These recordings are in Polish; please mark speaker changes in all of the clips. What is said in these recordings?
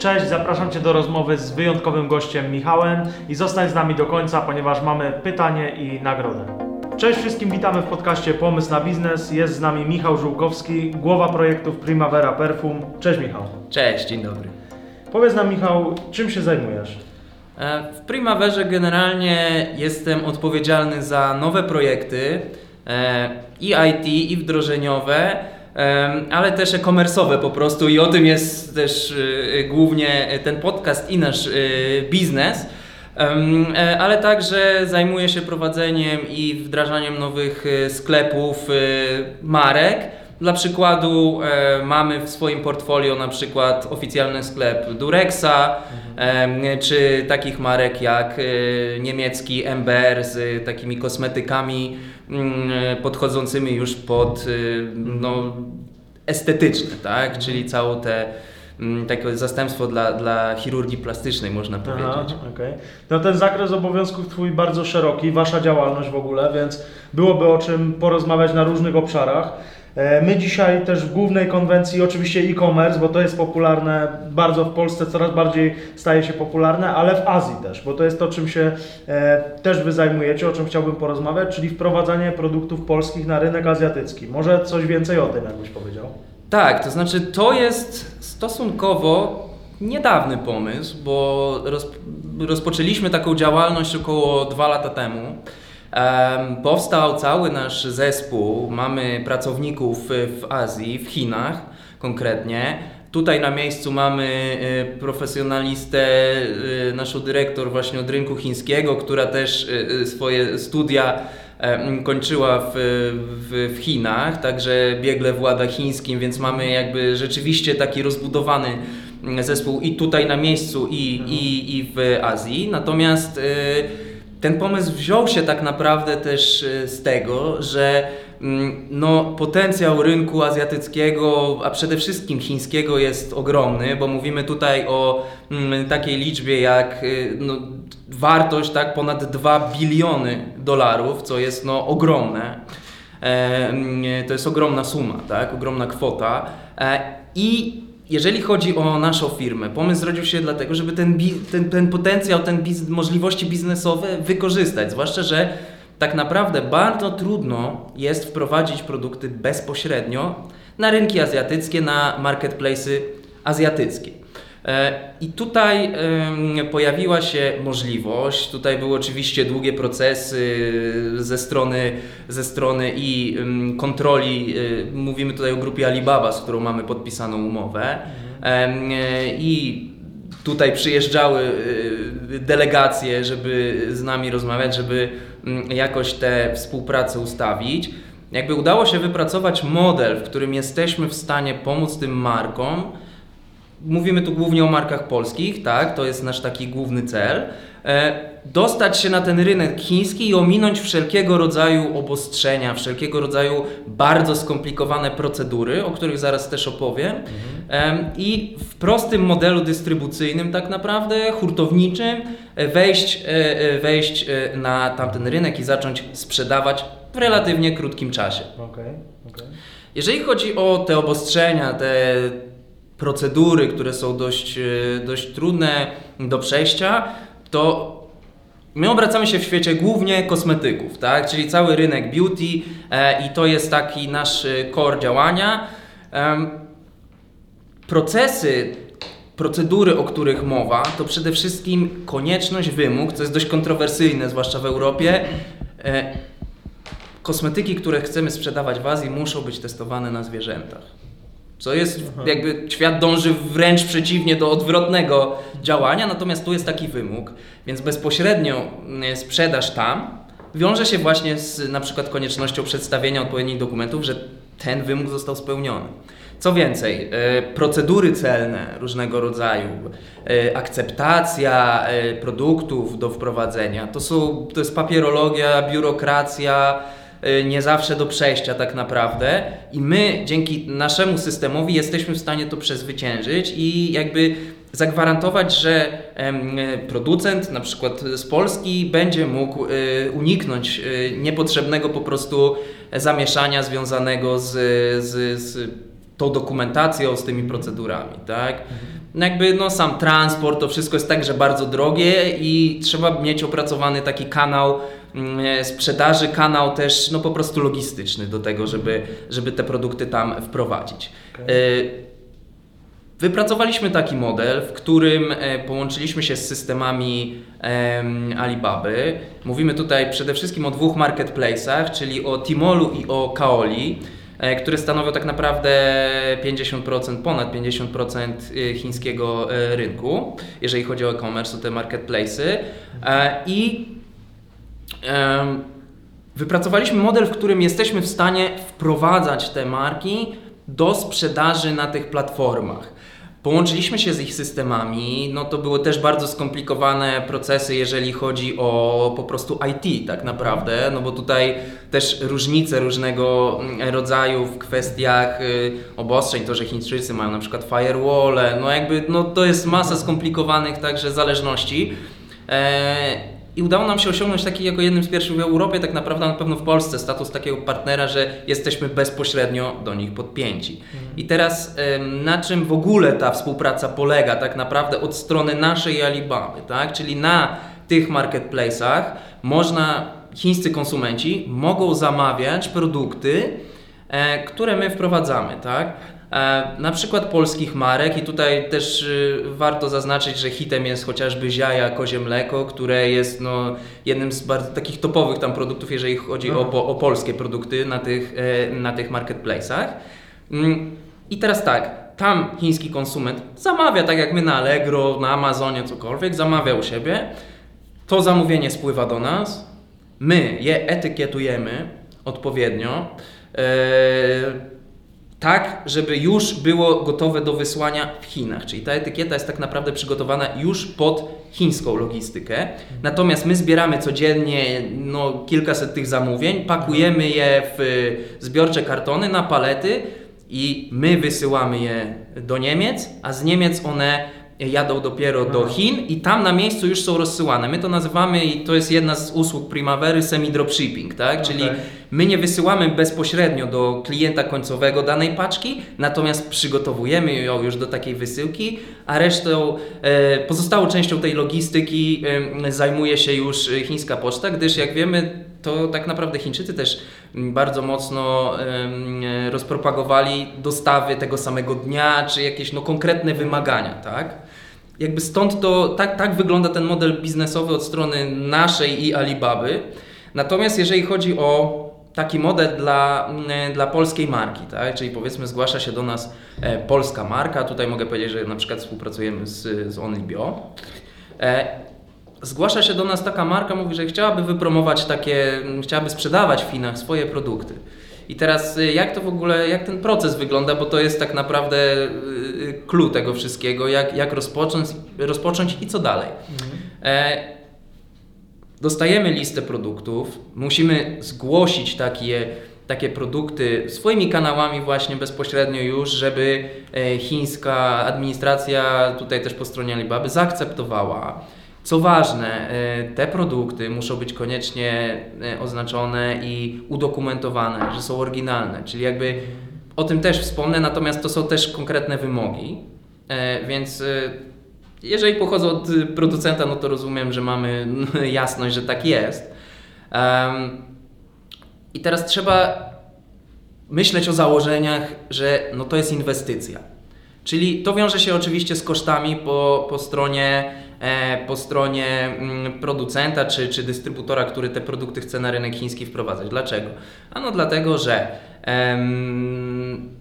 Speaker 1: Cześć, zapraszam Cię do rozmowy z wyjątkowym gościem Michałem i zostań z nami do końca, ponieważ mamy pytanie i nagrodę. Cześć wszystkim, witamy w podcaście Pomysł na Biznes. Jest z nami Michał Żółkowski, głowa projektów Primavera Perfum. Cześć Michał.
Speaker 2: Cześć, dzień dobry.
Speaker 1: Powiedz nam Michał, czym się zajmujesz?
Speaker 2: E, w Primaverze generalnie jestem odpowiedzialny za nowe projekty e, i IT, i wdrożeniowe, ale też e-commerce'owe po prostu i o tym jest też głównie ten podcast i nasz biznes. Ale także zajmuję się prowadzeniem i wdrażaniem nowych sklepów, marek. Dla przykładu e, mamy w swoim portfolio na przykład oficjalny sklep Durexa, mhm. e, czy takich marek jak e, niemiecki Ember z takimi kosmetykami mm, podchodzącymi już pod no, estetyczne, tak? Mhm. czyli całą te mm, takie zastępstwo dla, dla chirurgii plastycznej, można powiedzieć.
Speaker 1: Aha, okay. No ten zakres obowiązków Twój bardzo szeroki, Wasza działalność w ogóle, więc byłoby o czym porozmawiać na różnych obszarach. E, my dzisiaj też w głównej konwencji, oczywiście e-commerce, bo to jest popularne bardzo w Polsce, coraz bardziej staje się popularne, ale w Azji też, bo to jest to, czym się e, też Wy zajmujecie, o czym chciałbym porozmawiać, czyli wprowadzanie produktów polskich na rynek azjatycki. Może coś więcej o tym, jakbyś powiedział?
Speaker 2: Tak, to znaczy to jest stosunkowo niedawny pomysł, bo rozpoczęliśmy taką działalność około dwa lata temu. Powstał cały nasz zespół. Mamy pracowników w Azji, w Chinach konkretnie. Tutaj na miejscu mamy e, profesjonalistę, e, naszą dyrektor właśnie od rynku chińskiego, która też swoje studia kończyła w, w, w, Chinach, także biegle włada chińskim, więc mamy jakby rzeczywiście taki rozbudowany zespół i tutaj na miejscu, i, i, i w Azji. Natomiast ten pomysł wziął się tak naprawdę też e, z tego, że mm, no, potencjał rynku azjatyckiego, a przede wszystkim chińskiego jest ogromny, bo mówimy tutaj o mm, takiej liczbie jak e, no, wartość tak ponad 2 biliony dolarów, co jest no, ogromne. E, mm, to jest ogromna suma, tak? ogromna kwota. I jeżeli chodzi o naszą firmę, pomysł zrodził się dlatego, żeby ten, ten, ten potencjał, ten biz możliwości biznesowe wykorzystać. Zwłaszcza, że tak naprawdę bardzo trudno jest wprowadzić produkty bezpośrednio na rynki azjatyckie, na marketplace'y azjatyckie. E, I tutaj pojawiła się możliwość, tutaj były oczywiście długie procesy ze strony, ze strony i kontroli, e, mówimy tutaj o grupie Alibaba, z którą mamy podpisaną umowę mhm. i tutaj przyjeżdżały e, delegacje, żeby z nami rozmawiać, żeby jakoś tę współpracę ustawić. Jakby udało się wypracować model, w którym jesteśmy w stanie pomóc tym markom, Mówimy tu głównie o markach polskich, tak? To jest nasz taki główny cel. E, dostać się na ten rynek chiński i ominąć wszelkiego rodzaju obostrzenia, wszelkiego rodzaju bardzo skomplikowane procedury, o których zaraz też opowiem. Mhm. I w prostym modelu dystrybucyjnym, tak naprawdę, hurtowniczym, e, wejść, e, wejść na tamten rynek i zacząć sprzedawać w relatywnie krótkim czasie. Okay, okay. Jeżeli chodzi o te obostrzenia, te procedury, które są dość, e, dość trudne do przejścia, to my obracamy się w świecie głównie kosmetyków, tak? czyli cały rynek beauty e, i to jest taki nasz e, core działania. E, procesy, procedury, o których mowa, to przede wszystkim konieczność, wymóg, co jest dość kontrowersyjne, zwłaszcza w Europie. E, kosmetyki, które chcemy sprzedawać w Azji, muszą być testowane na zwierzętach. Co jest jakby świat dąży wręcz przeciwnie do odwrotnego działania, natomiast tu jest taki wymóg, więc bezpośrednio mm, sprzedaż tam wiąże się właśnie z na przykład koniecznością przedstawienia odpowiednich dokumentów, że ten wymóg został spełniony. Co więcej, e, procedury celne różnego rodzaju, e, akceptacja e, produktów do wprowadzenia, to, są, to jest papierologia, biurokracja, nie zawsze do przejścia tak naprawdę i my dzięki naszemu systemowi jesteśmy w stanie to przezwyciężyć i jakby zagwarantować, że producent na przykład z Polski będzie mógł y, uniknąć y, niepotrzebnego po prostu zamieszania związanego z, z, z tą dokumentacją, z tymi procedurami, tak? No jakby no, sam transport, to wszystko jest także bardzo drogie i trzeba mieć opracowany taki kanał sprzedaży, kanał też no po prostu logistyczny do tego, żeby, żeby te produkty tam wprowadzić.
Speaker 1: Okej.
Speaker 2: Y, Wypracowaliśmy taki model, w którym e, połączyliśmy się z systemami em, Alibaby. Mówimy tutaj przede wszystkim o dwóch marketplace'ach, czyli o Timolu i o Kaoli, e, które stanowią tak naprawdę 50%, ponad 50% y, chińskiego e, rynku, jeżeli chodzi o e-commerce, o te marketplace'y. E, I Wypracowaliśmy model, w którym jesteśmy w stanie wprowadzać te marki do sprzedaży na tych platformach. Połączyliśmy się z ich systemami, no to były też bardzo skomplikowane procesy, jeżeli chodzi o po prostu IT tak naprawdę, no bo tutaj też różnice różnego mm, rodzaju w kwestiach y, obostrzeń, to, że Chińczycy mają na przykład firewall, no jakby no to jest masa skomplikowanych także zależności. I udało nam się osiągnąć taki jako jednym z pierwszych w Europie, tak naprawdę na pewno w Polsce, status takiego partnera, że jesteśmy bezpośrednio do nich podpięci. I teraz na czym w ogóle ta współpraca polega tak naprawdę od strony naszej Alibaby, tak? Czyli na tych marketplace'ach można, chińscy konsumenci mogą zamawiać produkty, e, które my wprowadzamy, tak? E, na przykład polskich marek i tutaj też y, warto zaznaczyć, że hitem jest chociażby ziaja kozie mleko, które jest no, jednym z bardzo takich topowych tam produktów, jeżeli chodzi o, o polskie produkty na tych, e, na tych marketplace'ach. Mm, I teraz tak, tam chiński konsument zamawia, tak jak my na Allegro, na Amazonie, cokolwiek, zamawia u siebie, to zamówienie spływa do nas, my je etykietujemy odpowiednio, e, tak, żeby już było gotowe do wysłania w Chinach. Czyli ta etykieta jest tak naprawdę przygotowana już pod chińską logistykę. Natomiast my zbieramy codziennie no, kilkaset tych zamówień, pakujemy je w zbiorcze kartony na palety i my wysyłamy je do Niemiec, a z Niemiec one jadą dopiero do Chin i tam na miejscu już są rozsyłane. My to nazywamy i to jest jedna z usług Primavery semi-dropshipping, tak? Czyli. My nie wysyłamy bezpośrednio do klienta końcowego danej paczki, natomiast przygotowujemy ją już do takiej wysyłki, a resztą, e, pozostałą częścią tej logistyki zajmuje się już e, chińska poczta, gdyż jak wiemy, to tak naprawdę Chińczycy też bardzo mocno e, rozpropagowali dostawy tego samego dnia, czy jakieś no, konkretne wymagania, tak? Jakby stąd to tak, tak wygląda ten model biznesowy od strony naszej i Alibaby. Natomiast jeżeli chodzi o taki model dla, mm, dla polskiej marki, tak? czyli powiedzmy zgłasza się do nas e, polska marka, tutaj mogę powiedzieć, że na przykład współpracujemy z, z OnlyBio. E, zgłasza się do nas taka marka, mówi, że chciałaby wypromować takie, chciałaby sprzedawać w Chinach swoje produkty. I teraz y, jak to w ogóle, jak ten proces wygląda, bo to jest tak naprawdę clue tego wszystkiego, jak, jak rozpocząć, rozpocząć i co dalej. E, dostajemy listę produktów, musimy zgłosić takie, takie produkty swoimi kanałami właśnie bezpośrednio już, żeby e, chińska administracja, tutaj też po stronie Alibaby, zaakceptowała. Co ważne, e, te produkty muszą być koniecznie e, oznaczone i udokumentowane, że są oryginalne, czyli jakby o tym też wspomnę, natomiast to są też konkretne wymogi, więc jeżeli pochodzą od y, producenta, no to rozumiem, że mamy jasność, że tak jest. Em, I teraz trzeba myśleć o założeniach, że no to jest inwestycja. Czyli to wiąże się oczywiście z kosztami po, po stronie, e, po stronie mm, producenta czy, czy dystrybutora, który te produkty chce na rynek chiński wprowadzać. Dlaczego? Ano dlatego, że em,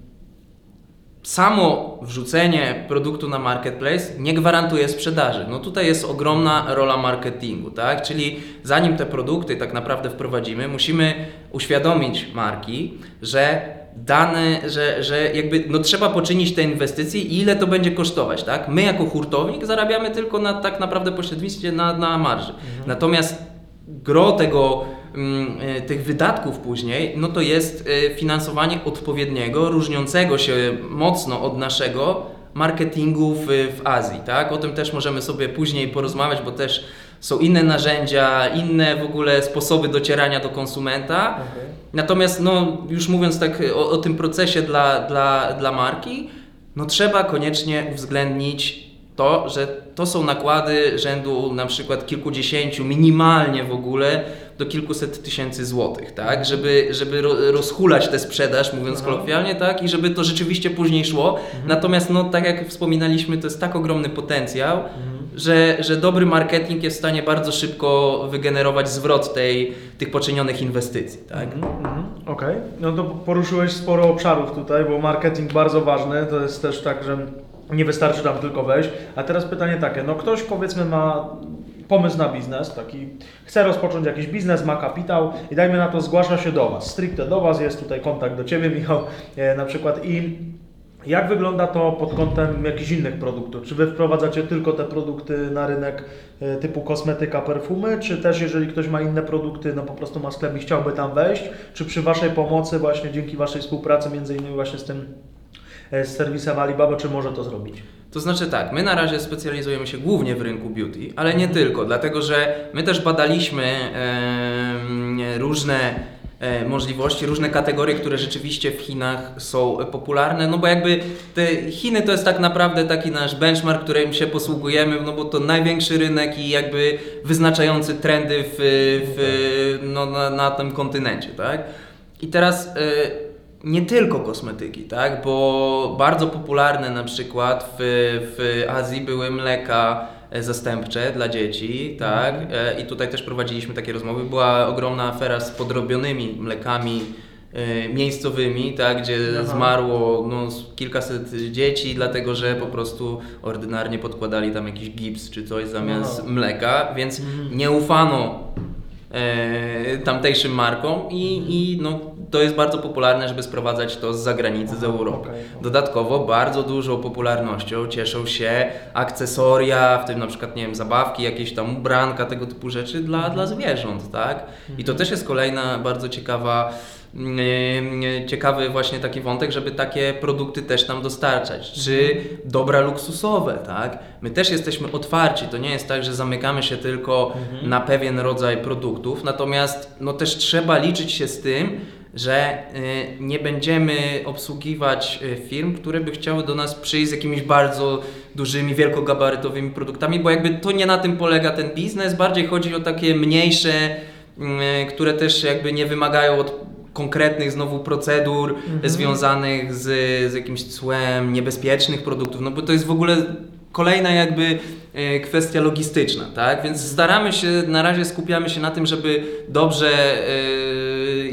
Speaker 2: samo wrzucenie produktu na marketplace nie gwarantuje sprzedaży. No tutaj jest ogromna rola marketingu, tak? Czyli zanim te produkty tak naprawdę wprowadzimy, musimy uświadomić marki, że dane, że, że jakby no trzeba poczynić te inwestycje i ile to będzie kosztować, tak? My jako hurtownik zarabiamy tylko na tak naprawdę pośrednictwie na, na marży. Natomiast gro tego, tych wydatków później, no to jest e, finansowanie odpowiedniego, różniącego się mocno od naszego marketingu w, w Azji, tak? O tym też możemy sobie później porozmawiać, bo też są inne narzędzia, inne w ogóle sposoby docierania do konsumenta.
Speaker 1: Okej.
Speaker 2: Natomiast no, już mówiąc tak o, o tym procesie dla, dla, dla marki, no trzeba koniecznie uwzględnić to, że to są nakłady rzędu na przykład kilkudziesięciu, minimalnie w ogóle do kilkuset tysięcy złotych, tak? Żeby, żeby ro, rozhulać tę sprzedaż, mówiąc
Speaker 1: Aha.
Speaker 2: kolokwialnie, tak? I żeby to rzeczywiście później szło. Natomiast no, tak jak wspominaliśmy, to jest tak ogromny potencjał, że, że dobry marketing jest w stanie bardzo szybko wygenerować zwrot tej, tych poczynionych inwestycji, tak?
Speaker 1: Mhm, mhm. Okej, no to poruszyłeś sporo obszarów tutaj, bo marketing bardzo ważny, to jest też tak, że nie wystarczy tam tylko wejść. A teraz pytanie takie, no ktoś powiedzmy ma pomysł na biznes, taki chce rozpocząć jakiś biznes, ma kapitał i dajmy na to zgłasza się do Was, stricte do Was, jest tutaj kontakt do Ciebie Michał e, na przykład i jak wygląda to pod kątem jakichś innych produktów? Czy Wy wprowadzacie tylko te produkty na rynek e, typu kosmetyka, perfumy, czy też jeżeli ktoś ma inne produkty, no po prostu ma sklep i chciałby tam wejść, czy przy Waszej pomocy właśnie dzięki Waszej współpracy między innymi właśnie z tym z serwisem Alibaba, czy może to zrobić?
Speaker 2: To znaczy tak, my na razie specjalizujemy się głównie w rynku beauty, ale nie tylko, dlatego że my też badaliśmy różne e, możliwości, różne kategorie, które rzeczywiście w Chinach są popularne, no bo jakby te Chiny to jest tak naprawdę taki nasz benchmark, którym się posługujemy, no bo to największy rynek i jakby wyznaczający trendy w, w, no, na, na tym kontynencie, tak? I teraz e, nie tylko kosmetyki, tak? Bo bardzo popularne na przykład w, w Azji były mleka e, zastępcze dla dzieci, tak? E, I tutaj też prowadziliśmy takie rozmowy. Była ogromna afera z podrobionymi mlekami e, miejscowymi, tak? Gdzie
Speaker 1: Aha.
Speaker 2: zmarło no, kilkaset dzieci, dlatego że po prostu ordynarnie podkładali tam jakiś gips czy coś zamiast
Speaker 1: Aha.
Speaker 2: mleka, więc nie ufano e, tamtejszym markom i, i no, to jest bardzo popularne, żeby sprowadzać to z zagranicy, z
Speaker 1: Aha,
Speaker 2: Europy.
Speaker 1: okej.
Speaker 2: Dodatkowo bardzo dużą popularnością cieszą się akcesoria, w tym na przykład, nie wiem, zabawki, jakieś tam ubranka, tego typu rzeczy dla, dla zwierząt, tak? I to też jest kolejna bardzo ciekawa mm, ciekawy właśnie taki wątek, żeby takie produkty też nam dostarczać. Czy dobra luksusowe, tak? My też jesteśmy otwarci. To nie jest tak, że zamykamy się tylko na pewien rodzaj produktów, natomiast no też trzeba liczyć się z tym, że y, nie będziemy obsługiwać y, firm, które by chciały do nas przyjść z jakimiś bardzo dużymi, wielkogabarytowymi produktami, bo jakby to nie na tym polega ten biznes, bardziej chodzi o takie mniejsze, y, które też jakby nie wymagają od konkretnych znowu procedur związanych z, z jakimś cłem, niebezpiecznych produktów, no bo to jest w ogóle kolejna jakby kwestia logistyczna, tak? Więc staramy się, na razie skupiamy się na tym, żeby dobrze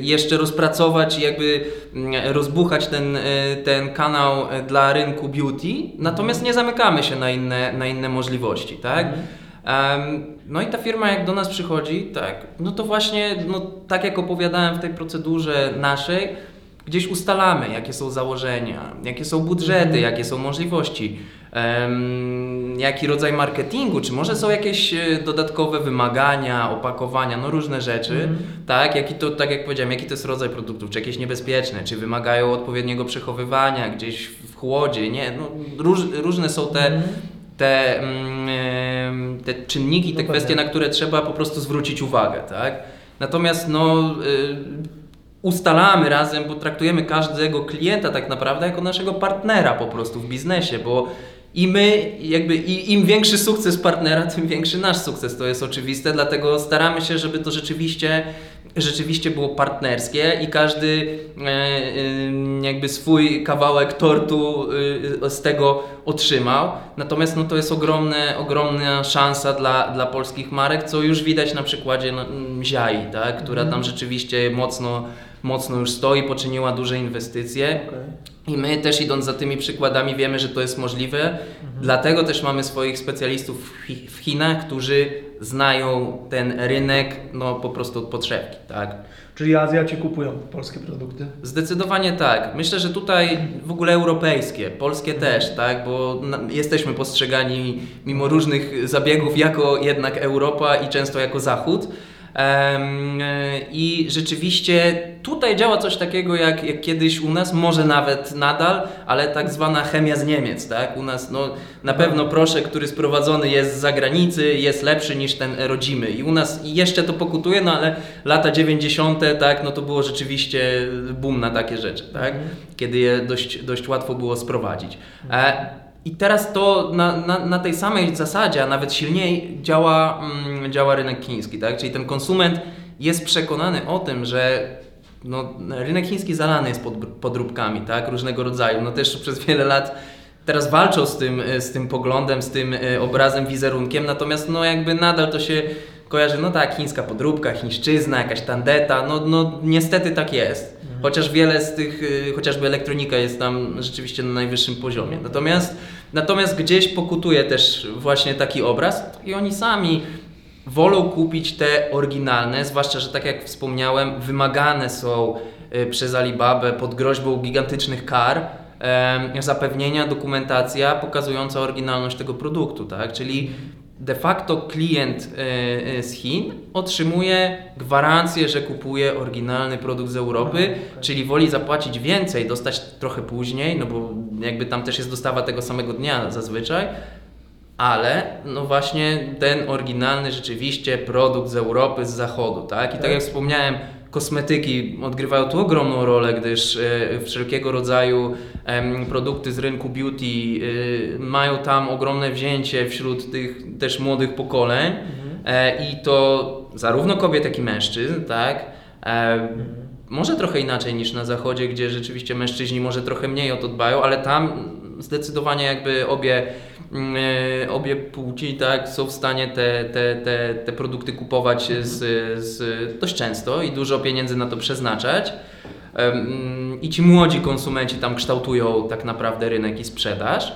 Speaker 2: jeszcze rozpracować i jakby mm, rozbuchać ten, e, ten kanał e, dla rynku beauty, natomiast nie zamykamy się na inne, na inne możliwości, tak? Em, no i ta firma jak do nas przychodzi, tak, no to właśnie, no tak jak opowiadałem w tej procedurze naszej, gdzieś ustalamy, jakie są założenia, jakie są budżety, jakie są możliwości, jaki rodzaj marketingu, czy może są jakieś e, dodatkowe wymagania, opakowania, no różne rzeczy, tak, jaki to, tak jak powiedziałem, jaki to jest rodzaj produktów, czy jakieś niebezpieczne, czy wymagają odpowiedniego przechowywania gdzieś w chłodzie, nie, no róż, różne są te, te, mm, em, te czynniki, te
Speaker 1: No
Speaker 2: kwestie, na które trzeba po prostu zwrócić uwagę, tak? Natomiast no, y, ustalamy razem, bo traktujemy każdego klienta tak naprawdę jako naszego partnera po prostu w biznesie, bo i my, jakby i, im większy sukces partnera, tym większy nasz sukces. To jest oczywiste, dlatego staramy się, żeby to rzeczywiście, rzeczywiście było partnerskie i każdy e, e, jakby swój kawałek tortu e, z tego otrzymał. Natomiast no, to jest ogromne, ogromna szansa dla, dla polskich marek, co już widać na przykładzie no, Ziai, tak, która tam rzeczywiście mocno, mocno już stoi, poczyniła duże inwestycje.
Speaker 1: Okej.
Speaker 2: I my też idąc za tymi przykładami wiemy, że to jest możliwe. Dlatego też mamy swoich specjalistów w Chi- w Chinach, którzy znają ten rynek no po prostu od podszewki, tak?
Speaker 1: Czyli Azjaci kupują polskie produkty?
Speaker 2: Zdecydowanie tak. Myślę, że tutaj w ogóle europejskie, polskie też, tak? Bo jesteśmy postrzegani mimo różnych zabiegów jako jednak Europa i często jako Zachód. E, I rzeczywiście tutaj działa coś takiego jak, jak kiedyś u nas, może nawet nadal, ale tak zwana chemia z Niemiec, tak? U nas no, na pewno proszek, który sprowadzony jest z zagranicy, jest lepszy niż ten rodzimy. I u nas jeszcze to pokutuje, no ale lata 90., tak, no to było rzeczywiście boom na takie rzeczy, tak? Kiedy je dość, dość łatwo było sprowadzić. E, i teraz to na, na, na tej samej zasadzie, a nawet silniej działa, mm, działa rynek chiński, tak? Czyli ten konsument jest przekonany o tym, że no, rynek chiński zalany jest pod, podróbkami, tak? Różnego rodzaju. No też przez wiele lat teraz walczą z tym, z tym poglądem, z tym e, obrazem, wizerunkiem, natomiast no jakby nadal to się kojarzy, no tak, chińska podróbka, chińszczyzna, jakaś tandeta, no, no niestety tak jest. Chociaż wiele z tych, y, chociażby elektronika jest tam rzeczywiście na najwyższym poziomie. Natomiast, natomiast gdzieś pokutuje też właśnie taki obraz i oni sami wolą kupić te oryginalne, zwłaszcza, że tak jak wspomniałem, wymagane są y, przez Alibabę pod groźbą gigantycznych kar zapewnienia, dokumentacja pokazująca oryginalność tego produktu, tak? Czyli de facto klient e, e, z Chin otrzymuje gwarancję, że kupuje oryginalny produkt z Europy,
Speaker 1: okej.
Speaker 2: czyli woli zapłacić więcej, dostać trochę później, no bo jakby tam też jest dostawa tego samego dnia zazwyczaj, ale no właśnie ten oryginalny rzeczywiście produkt z Europy, z zachodu, tak? I tak
Speaker 1: Tak.
Speaker 2: jak wspomniałem, kosmetyki odgrywają tu ogromną rolę, gdyż e, wszelkiego rodzaju produkty z rynku beauty e, mają tam ogromne wzięcie wśród tych też młodych pokoleń. E, i to zarówno kobiet, jak i mężczyzn, tak? E, może trochę inaczej niż na zachodzie, gdzie rzeczywiście mężczyźni może trochę mniej o to dbają, ale tam zdecydowanie jakby obie, mm, e, obie płci tak, są w stanie te, te, te, te produkty kupować z, z, dość często i dużo pieniędzy na to przeznaczać. Em, I ci młodzi konsumenci tam kształtują tak naprawdę rynek i sprzedaż.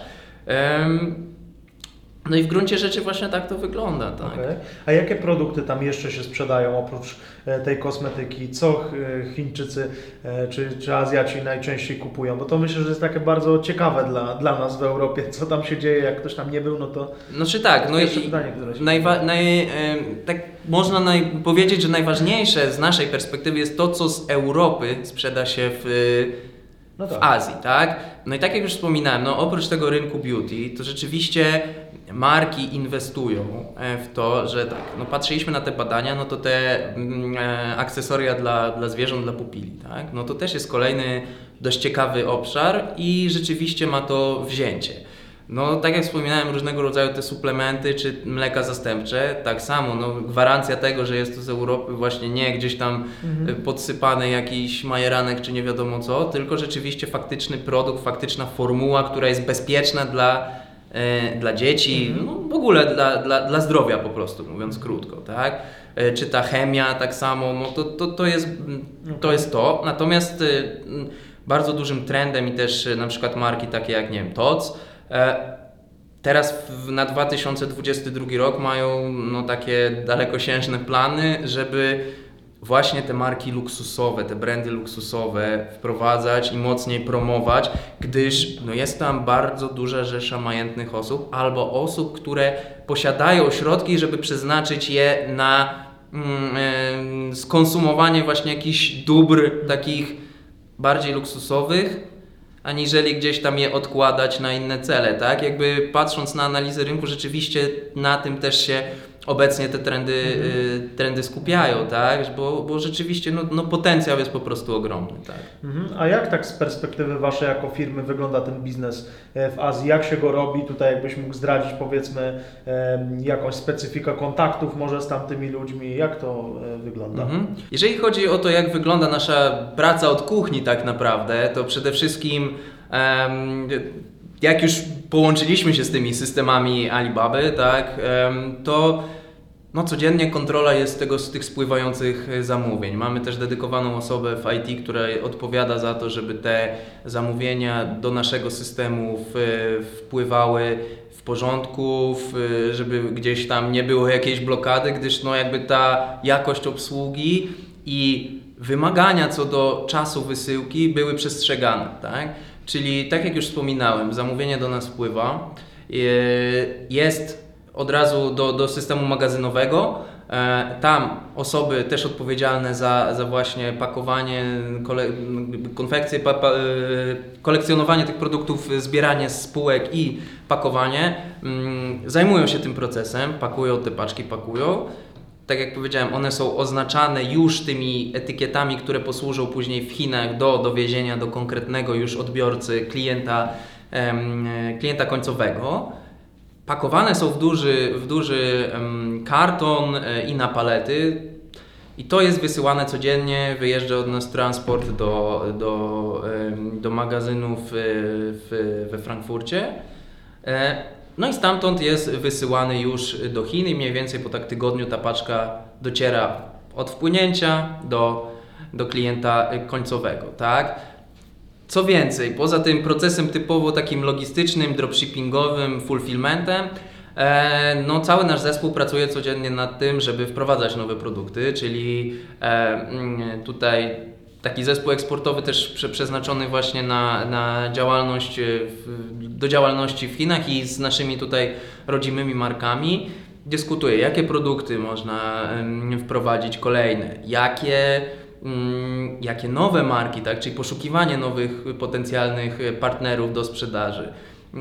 Speaker 2: No i w gruncie rzeczy właśnie tak to wygląda. Tak.
Speaker 1: Okej. A jakie produkty tam jeszcze się sprzedają oprócz e, tej kosmetyki? Co e, Chińczycy e, czy, czy Azjaci najczęściej kupują? Bo to myślę, że jest takie bardzo ciekawe dla, dla nas w Europie, co tam się dzieje, jak ktoś tam nie był, no to
Speaker 2: Znaczy tak, no i
Speaker 1: pytanie, które się
Speaker 2: najwa- naj, tak można naj, powiedzieć, że najważniejsze z naszej perspektywy jest to, co z Europy sprzeda się w,
Speaker 1: no
Speaker 2: w
Speaker 1: tak.
Speaker 2: Azji, tak? No i tak jak już wspominałem, no oprócz tego rynku beauty, to rzeczywiście marki inwestują e, w to, że tak, no patrzyliśmy na te badania, no to te mm, e, akcesoria dla, dla zwierząt, dla pupili, tak? No to też jest kolejny dość ciekawy obszar i rzeczywiście ma to wzięcie. No, tak jak wspominałem, różnego rodzaju te suplementy czy mleka zastępcze, tak samo, no, gwarancja tego, że jest to z Europy, właśnie nie gdzieś tam
Speaker 1: Mhm.
Speaker 2: y, podsypany jakiś majeranek czy nie wiadomo co, tylko rzeczywiście faktyczny produkt, faktyczna formuła, która jest bezpieczna dla, e, dla dzieci,
Speaker 1: Mhm.
Speaker 2: no, w ogóle dla, dla, dla zdrowia po prostu, mówiąc krótko, tak? E, Czy ta chemia tak samo, no to, to, to, jest, mm, to jest to. Natomiast mm, bardzo dużym trendem i też y, na przykład marki takie jak, nie wiem, TOC, e, Teraz w, na 2022 rok mają no, takie dalekosiężne plany, żeby właśnie te marki luksusowe, te brandy luksusowe wprowadzać i mocniej promować, gdyż no, jest tam bardzo duża rzesza majętnych osób albo osób, które posiadają środki, żeby przeznaczyć je na mm, em, skonsumowanie właśnie jakichś dóbr takich bardziej luksusowych, aniżeli gdzieś tam je odkładać na inne cele, tak? Jakby patrząc na analizę rynku, rzeczywiście na tym też się obecnie te trendy, y, trendy skupiają, tak? Bo, bo rzeczywiście no, no potencjał jest po prostu ogromny, tak?
Speaker 1: Mhm. A jak tak z perspektywy Waszej jako firmy wygląda ten biznes e, w Azji? Jak się go robi? Tutaj jakbyś mógł zdradzić powiedzmy em, jakąś specyfikę kontaktów może z tamtymi ludźmi? Jak to e, wygląda?
Speaker 2: Mhm. Jeżeli chodzi o to, jak wygląda nasza praca od kuchni tak naprawdę, to przede wszystkim jak już połączyliśmy się z tymi systemami Alibaby, tak, to no, codziennie kontrola jest tego, z tych spływających e, zamówień. Mamy też dedykowaną osobę w IT, która odpowiada za to, żeby te zamówienia do naszego systemu w, wpływały w porządku, w, żeby gdzieś tam nie było jakiejś blokady, gdyż no jakby ta jakość obsługi i wymagania co do czasu wysyłki były przestrzegane, tak? Czyli tak jak już wspominałem, zamówienie do nas wpływa, e, jest od razu do, do systemu magazynowego E, Tam osoby też odpowiedzialne za, za właśnie pakowanie, kole, konfekcję, pa, pa, e, kolekcjonowanie tych produktów, zbieranie z spółek i pakowanie mm, zajmują się tym procesem, pakują te paczki, pakują. Tak jak powiedziałem, one są oznaczane już tymi etykietami, które posłużą później w Chinach do dowiezienia do konkretnego już odbiorcy, klienta, e, klienta końcowego. Pakowane są w duży, w duży karton e, i na palety. I to jest wysyłane codziennie, wyjeżdża od nas transport do, do, do magazynów e, w, we Frankfurcie. E, No i stamtąd jest wysyłany już do Chin i mniej więcej po tak tygodniu ta paczka dociera od wpłynięcia do, do klienta końcowego, tak? Co więcej, poza tym procesem typowo takim logistycznym, dropshippingowym, fulfillmentem, e, no cały nasz zespół pracuje codziennie nad tym, żeby wprowadzać nowe produkty, czyli e, mm, tutaj taki zespół eksportowy też prze, przeznaczony właśnie na, na działalność, e, do działalności w Chinach i z naszymi tutaj rodzimymi markami. Dyskutuje, jakie produkty można wprowadzić kolejne, jakie jakie nowe marki, tak, czyli poszukiwanie nowych potencjalnych e, partnerów do sprzedaży.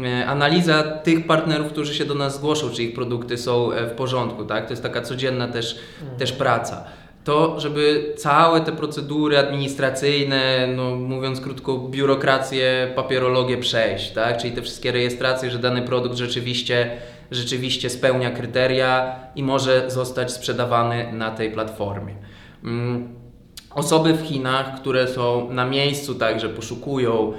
Speaker 2: E, Analiza tych partnerów, którzy się do nas zgłoszą, czy ich produkty są e, w porządku, tak? To jest taka codzienna też, też praca. To, żeby całe te procedury administracyjne, no mówiąc krótko, biurokrację, papierologię przejść, tak? Czyli te wszystkie rejestracje, że dany produkt rzeczywiście, rzeczywiście spełnia kryteria i może zostać sprzedawany na tej platformie. Mm. Osoby w Chinach, które są na miejscu, także poszukują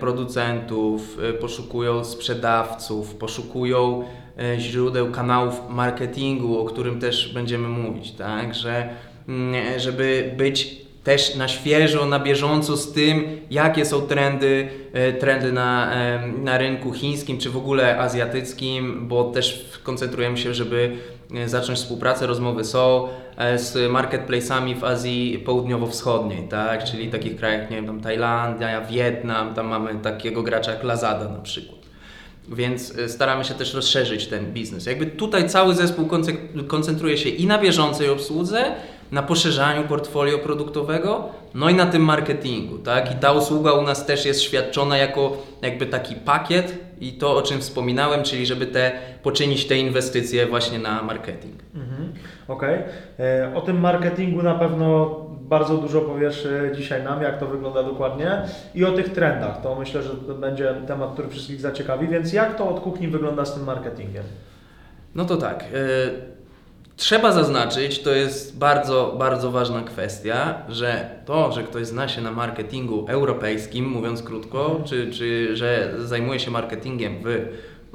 Speaker 2: producentów, y, poszukują sprzedawców, poszukują e, źródeł kanałów marketingu, o którym też będziemy mówić, tak, że mm, żeby być też na świeżo, na bieżąco z tym, jakie są trendy, e, trendy na, em, na rynku chińskim czy w ogóle azjatyckim, bo też koncentrujemy się, żeby e, zacząć współpracę, rozmowy są e, z marketplace'ami w Azji Południowo-Wschodniej, tak? czyli takich krajach, nie wiem, tam Tajlandia, Wietnam, tam mamy takiego gracza jak Lazada na przykład. Więc e, staramy się też rozszerzyć ten biznes. Jakby tutaj cały zespół konce- koncentruje się i na bieżącej obsłudze, na poszerzaniu portfolio produktowego, no i na tym marketingu, tak? I ta usługa u nas też jest świadczona jako jakby taki pakiet i to, o czym wspominałem, czyli żeby te, poczynić te inwestycje właśnie na marketing.
Speaker 1: Mhm. Okej. E, O tym marketingu na pewno bardzo dużo powiesz e, dzisiaj nam, jak to wygląda dokładnie i o tych trendach. To myślę, że to będzie temat, który wszystkich zaciekawi, więc jak to od kuchni wygląda z tym marketingiem?
Speaker 2: No to tak. y, Trzeba zaznaczyć, to jest bardzo, bardzo ważna kwestia, że to, że ktoś zna się na marketingu europejskim, mówiąc krótko, czy, czy że zajmuje się marketingiem w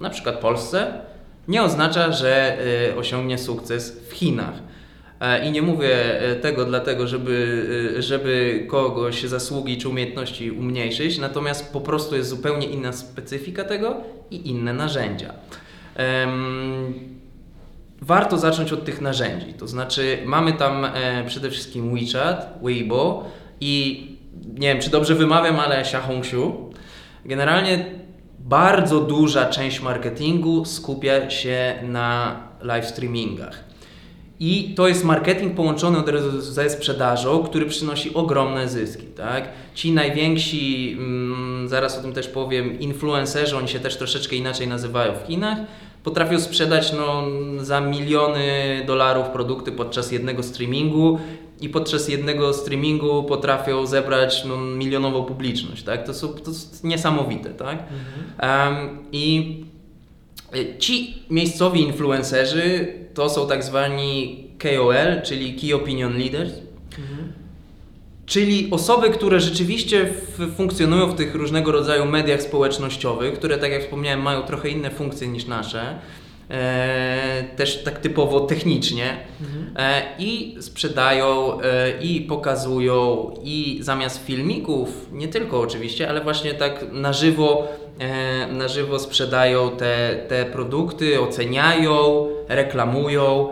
Speaker 2: na przykład Polsce, nie oznacza, że y, osiągnie sukces w Chinach. E, I nie mówię e, tego dlatego, żeby, e, żeby kogoś zasługi czy umiejętności umniejszyć, natomiast po prostu jest zupełnie inna specyfika tego i inne narzędzia. Warto zacząć od tych narzędzi, to znaczy mamy tam e, przede wszystkim WeChat, Weibo i nie wiem czy dobrze wymawiam, ale Xiaohongshu. Generalnie bardzo duża część marketingu skupia się na live streamingach. I to jest marketing połączony od razu ze sprzedażą, który przynosi ogromne zyski. Tak? Ci najwięksi, mm, zaraz o tym też powiem, influencerzy, oni się też troszeczkę inaczej nazywają w Chinach, potrafią sprzedać no, za miliony dolarów produkty podczas jednego streamingu i podczas jednego streamingu potrafią zebrać no, milionową publiczność. Tak? To, są, to jest niesamowite. Tak? Em, I y, ci miejscowi influencerzy to są tak zwani KOL, czyli Key Opinion Leaders, Czyli osoby, które rzeczywiście funkcjonują w tych różnego rodzaju mediach społecznościowych, które, tak jak wspomniałem, mają trochę inne funkcje niż nasze, e, też tak typowo technicznie, e, i sprzedają, e, i pokazują, i zamiast filmików, nie tylko oczywiście, ale właśnie tak na żywo, e, na żywo sprzedają te, te produkty, oceniają, reklamują.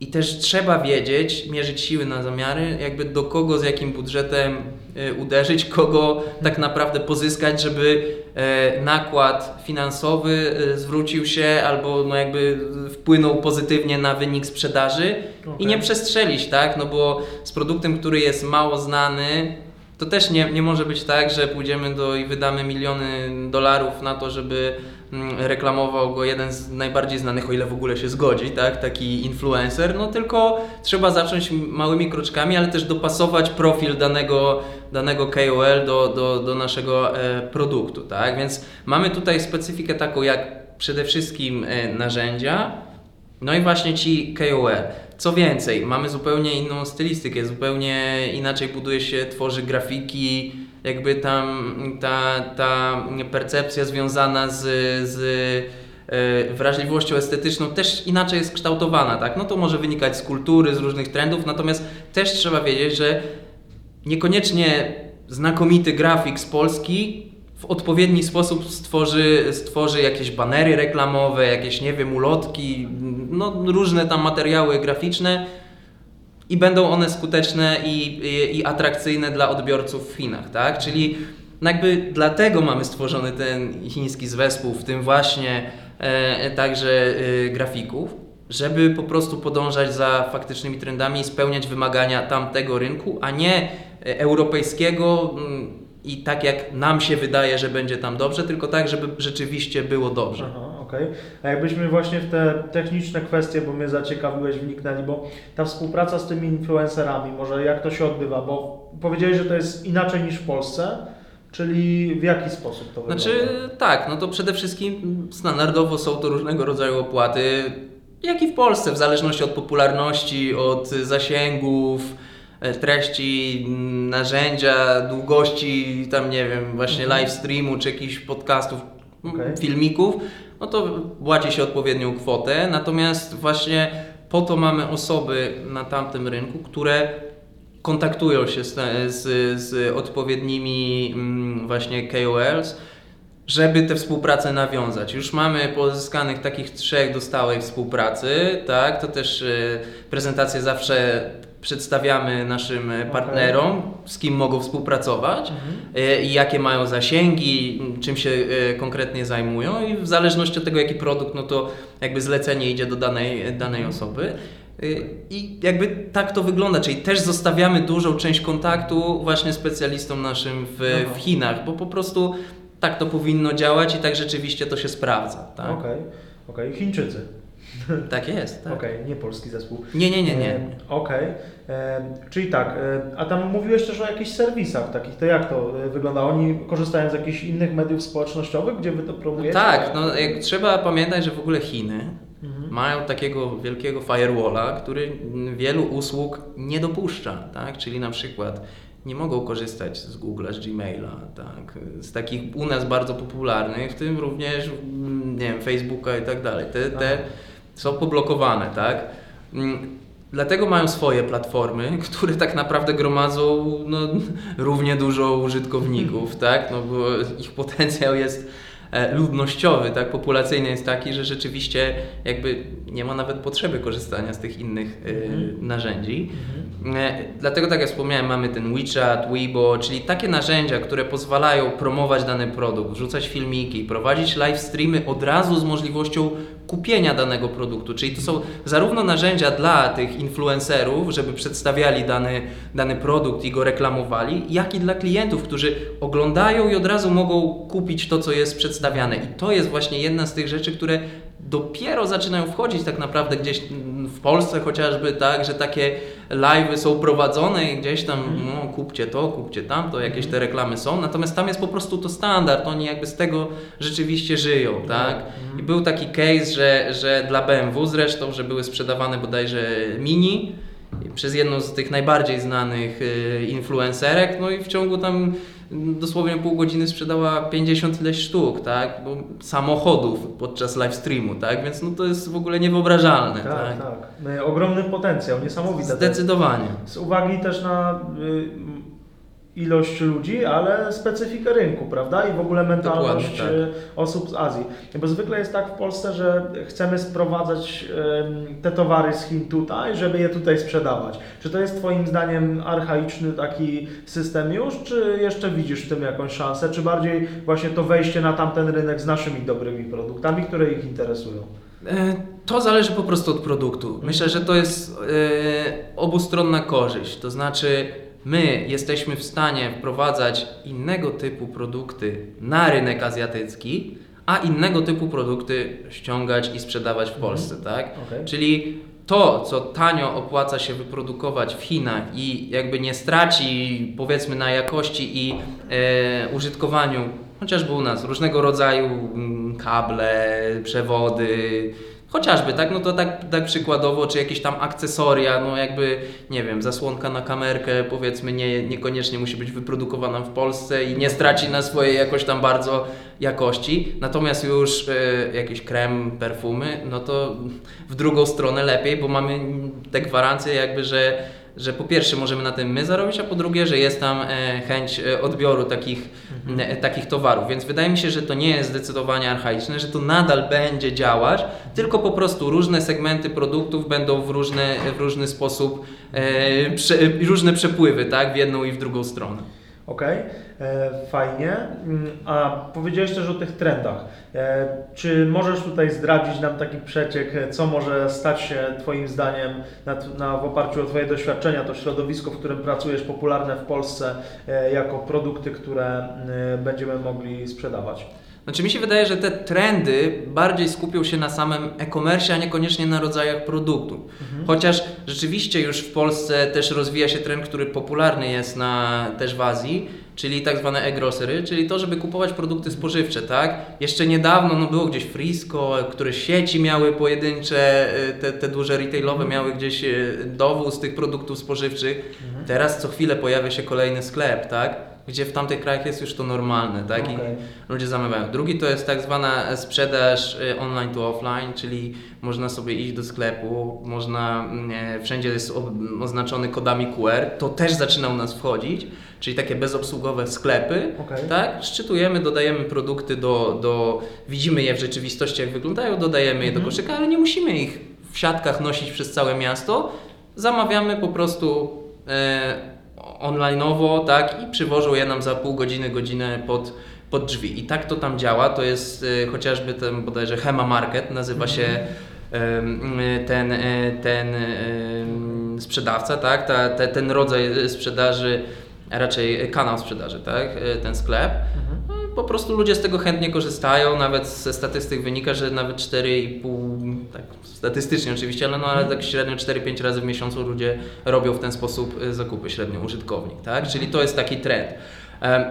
Speaker 2: E, I też trzeba wiedzieć, mierzyć siły na zamiary, jakby do kogo, z jakim budżetem y, uderzyć, kogo tak naprawdę pozyskać, żeby e, nakład finansowy y, zwrócił się albo no jakby wpłynął pozytywnie na wynik sprzedaży i
Speaker 1: Okej.
Speaker 2: nie przestrzelić, tak? No bo z produktem, który jest mało znany, to też nie, nie może być tak, że pójdziemy do i wydamy miliony dolarów na to, żeby mm, reklamował go jeden z najbardziej znanych, o ile w ogóle się zgodzi, tak? Taki influencer, no tylko trzeba zacząć małymi kroczkami, ale też dopasować profil danego, danego KOL do, do, do naszego e, produktu, tak? Więc mamy tutaj specyfikę taką jak przede wszystkim e, narzędzia, no i właśnie ci KOL. Co więcej, mamy zupełnie inną stylistykę, zupełnie inaczej buduje się, tworzy grafiki, jakby tam ta, ta percepcja związana z, z e, wrażliwością estetyczną też inaczej jest kształtowana, tak? No to może wynikać z kultury, z różnych trendów, natomiast też trzeba wiedzieć, że niekoniecznie znakomity grafik z Polski w odpowiedni sposób stworzy, stworzy jakieś banery reklamowe, jakieś, nie wiem, ulotki, no różne tam materiały graficzne i będą one skuteczne i, i, i atrakcyjne dla odbiorców w Chinach, tak? Czyli jakby dlatego mamy stworzony ten chiński zespół, w tym właśnie e, także e, grafików, żeby po prostu podążać za faktycznymi trendami i spełniać wymagania tamtego rynku, a nie e, europejskiego mm, i tak jak nam się wydaje, że będzie tam dobrze, tylko tak, żeby rzeczywiście było dobrze.
Speaker 1: Aha, okej. A jakbyśmy właśnie w te techniczne kwestie, bo mnie zaciekawiłeś, wniknęli, bo ta współpraca z tymi influencerami, może jak to się odbywa, bo powiedziałeś, że to jest inaczej niż w Polsce, czyli w jaki sposób to
Speaker 2: Znaczy
Speaker 1: wygląda?
Speaker 2: tak, no to przede wszystkim standardowo są to różnego rodzaju opłaty, jak i w Polsce, w zależności od popularności, od zasięgów, treści, m, narzędzia, długości, tam nie wiem, właśnie
Speaker 1: Mhm.
Speaker 2: live streamu czy jakichś podcastów,
Speaker 1: Okej.
Speaker 2: filmików, no to płaci się odpowiednią kwotę, natomiast właśnie po to mamy osoby na tamtym rynku, które kontaktują się z, z, z odpowiednimi mm, właśnie KOLs, żeby tę współpracę nawiązać. Już mamy pozyskanych takich trzech do stałej współpracy, tak? To też y, prezentacje zawsze przedstawiamy naszym y, partnerom, z kim mogą współpracować
Speaker 1: Mhm.
Speaker 2: y, i jakie mają zasięgi, czym się y, konkretnie zajmują i w zależności od tego jaki produkt, no to jakby zlecenie idzie do danej, danej osoby. Y, I jakby tak to wygląda, czyli też zostawiamy dużą część kontaktu właśnie specjalistom naszym w,
Speaker 1: Aha.
Speaker 2: w Chinach, bo po prostu tak to powinno działać i tak rzeczywiście to się sprawdza. Tak,
Speaker 1: Okej, okej. Chińczycy.
Speaker 2: tak jest. Tak.
Speaker 1: Okej, nie polski zespół.
Speaker 2: Nie, nie, nie, nie.
Speaker 1: Okej, E, czyli tak, a tam mówiłeś też o jakichś serwisach takich, to jak to e, wygląda? Oni korzystają z jakichś innych mediów społecznościowych, gdzie wy to promujecie?
Speaker 2: Tak, no trzeba pamiętać, że w ogóle Chiny
Speaker 1: Mhm.
Speaker 2: mają takiego wielkiego firewalla, który wielu usług nie dopuszcza, tak? Czyli na przykład nie mogą korzystać z Google'a, z Gmaila, tak? Z takich u nas bardzo popularnych, w tym również, mm, nie wiem, Facebooka i tak dalej. Te, te. Są poblokowane, tak? Mm, Dlatego mają swoje platformy, które tak naprawdę gromadzą no, równie dużo użytkowników, tak? No bo ich potencjał jest ludnościowy, tak? Populacyjny jest taki, że rzeczywiście jakby nie ma nawet potrzeby korzystania z tych innych e,
Speaker 1: Mhm.
Speaker 2: narzędzi.
Speaker 1: Mhm.
Speaker 2: E, Dlatego, tak jak wspomniałem, mamy ten WeChat, Weibo, czyli takie narzędzia, które pozwalają promować dany produkt, wrzucać filmiki, prowadzić live streamy od razu z możliwością kupienia danego produktu. Czyli to są zarówno narzędzia dla tych influencerów, żeby przedstawiali dany, dany produkt i go reklamowali, jak i dla klientów, którzy oglądają i od razu mogą kupić to, co jest przedstawiane. I to jest właśnie jedna z tych rzeczy, które dopiero zaczynają wchodzić tak naprawdę gdzieś w Polsce chociażby, tak, że takie live'y są prowadzone i gdzieś tam, no kupcie to, kupcie tamto, jakieś te reklamy są, natomiast tam jest po prostu to standard, oni jakby z tego rzeczywiście żyją, tak. I był taki case, że, że dla BMW zresztą, że były sprzedawane bodajże Mini przez jedną z tych najbardziej znanych y, influencerek, no i w ciągu tam dosłownie pół godziny sprzedała 50 ileś sztuk, tak, bo samochodów podczas live streamu, tak, więc no to jest w ogóle niewyobrażalne,
Speaker 1: Tak,
Speaker 2: tak.
Speaker 1: tak. E, Ogromny potencjał, niesamowite.
Speaker 2: Zdecydowanie.
Speaker 1: Z uwagi też na y, ilość ludzi, ale specyfikę rynku, prawda? I w ogóle mentalność
Speaker 2: tak.
Speaker 1: e, osób z Azji. Bo zwykle jest tak w Polsce, że chcemy sprowadzać te towary z Chin tutaj, żeby je tutaj sprzedawać. Czy to jest Twoim zdaniem archaiczny taki system już, czy jeszcze widzisz w tym jakąś szansę? Czy bardziej właśnie to wejście na tamten rynek z naszymi dobrymi produktami, które ich interesują?
Speaker 2: E, To zależy po prostu od produktu. Myślę, że to jest e, obustronna korzyść. To znaczy, my jesteśmy w stanie wprowadzać innego typu produkty na rynek azjatycki, a innego typu produkty ściągać i sprzedawać w Polsce, tak?
Speaker 1: Okej.
Speaker 2: Czyli to, co tanio opłaca się wyprodukować w Chinach i jakby nie straci, powiedzmy, na jakości i e, użytkowaniu, chociażby u nas, różnego rodzaju mm, kable, przewody, chociażby, tak, no to tak, tak przykładowo, czy jakieś tam akcesoria, no jakby, nie wiem, zasłonka na kamerkę, powiedzmy, nie, niekoniecznie musi być wyprodukowana w Polsce i nie straci na swojej jakoś tam bardzo jakości, natomiast już e, jakiś krem, perfumy, no to w drugą stronę lepiej, bo mamy te gwarancje jakby, że, że po pierwsze możemy na tym my zarobić, a po drugie, że jest tam e, chęć e, odbioru takich, e, takich towarów, więc wydaje mi się, że to nie jest zdecydowanie archaiczne, że to nadal będzie działać, tylko po prostu różne segmenty produktów będą w różny, w różny sposób, e, prze, różne przepływy, tak, w jedną i w drugą stronę.
Speaker 1: Okej, e, fajnie. Mm, A powiedziałeś też o tych trendach. E, Czy możesz tutaj zdradzić nam taki przeciek, e, co może stać się Twoim zdaniem na, na, w oparciu o Twoje doświadczenia, to środowisko, w którym pracujesz, popularne w Polsce, e, jako produkty, które e, będziemy mogli sprzedawać?
Speaker 2: Znaczy mi się wydaje, że te trendy bardziej skupią się na samym e-commerce, a niekoniecznie na rodzajach produktów. Chociaż rzeczywiście już w Polsce też rozwija się trend, który popularny jest na, też w Azji, czyli tak zwane e-grocery, czyli to, żeby kupować produkty spożywcze, tak? Jeszcze niedawno no, było gdzieś Frisco, które sieci miały pojedyncze, y, te, te duże retailowe miały gdzieś y, dowóz tych produktów spożywczych. Teraz co chwilę pojawia się kolejny sklep, tak? Gdzie w tamtych krajach jest już to normalne, tak? I
Speaker 1: Okej.
Speaker 2: ludzie zamawiają. Drugi to jest tak zwana sprzedaż y, online to offline, czyli można sobie iść do sklepu, można, mm, e, wszędzie jest oznaczony kodami QR, to też zaczyna u nas wchodzić, czyli takie bezobsługowe sklepy,
Speaker 1: Okej.
Speaker 2: tak? Szczytujemy, dodajemy produkty do, do, widzimy je w rzeczywistości jak wyglądają, dodajemy je do koszyka, ale nie musimy ich w siatkach nosić przez całe miasto, zamawiamy po prostu e, online'owo, tak, i przywożą je nam za pół godziny, godzinę pod, pod drzwi. I tak to tam działa, to jest e, chociażby ten bodajże Hema Market, nazywa się em, e, ten, e, ten sprzedawca, tak, Ta, te, ten rodzaj sprzedaży, a raczej kanał sprzedaży, tak, ten sklep. No, Po prostu ludzie z tego chętnie korzystają, nawet ze statystyk wynika, że nawet 4,5, tak statystycznie oczywiście, ale, no, ale tak średnio 4-5 razy w miesiącu ludzie robią w ten sposób y, zakupy, średnio użytkownik, tak? Czyli to jest taki trend.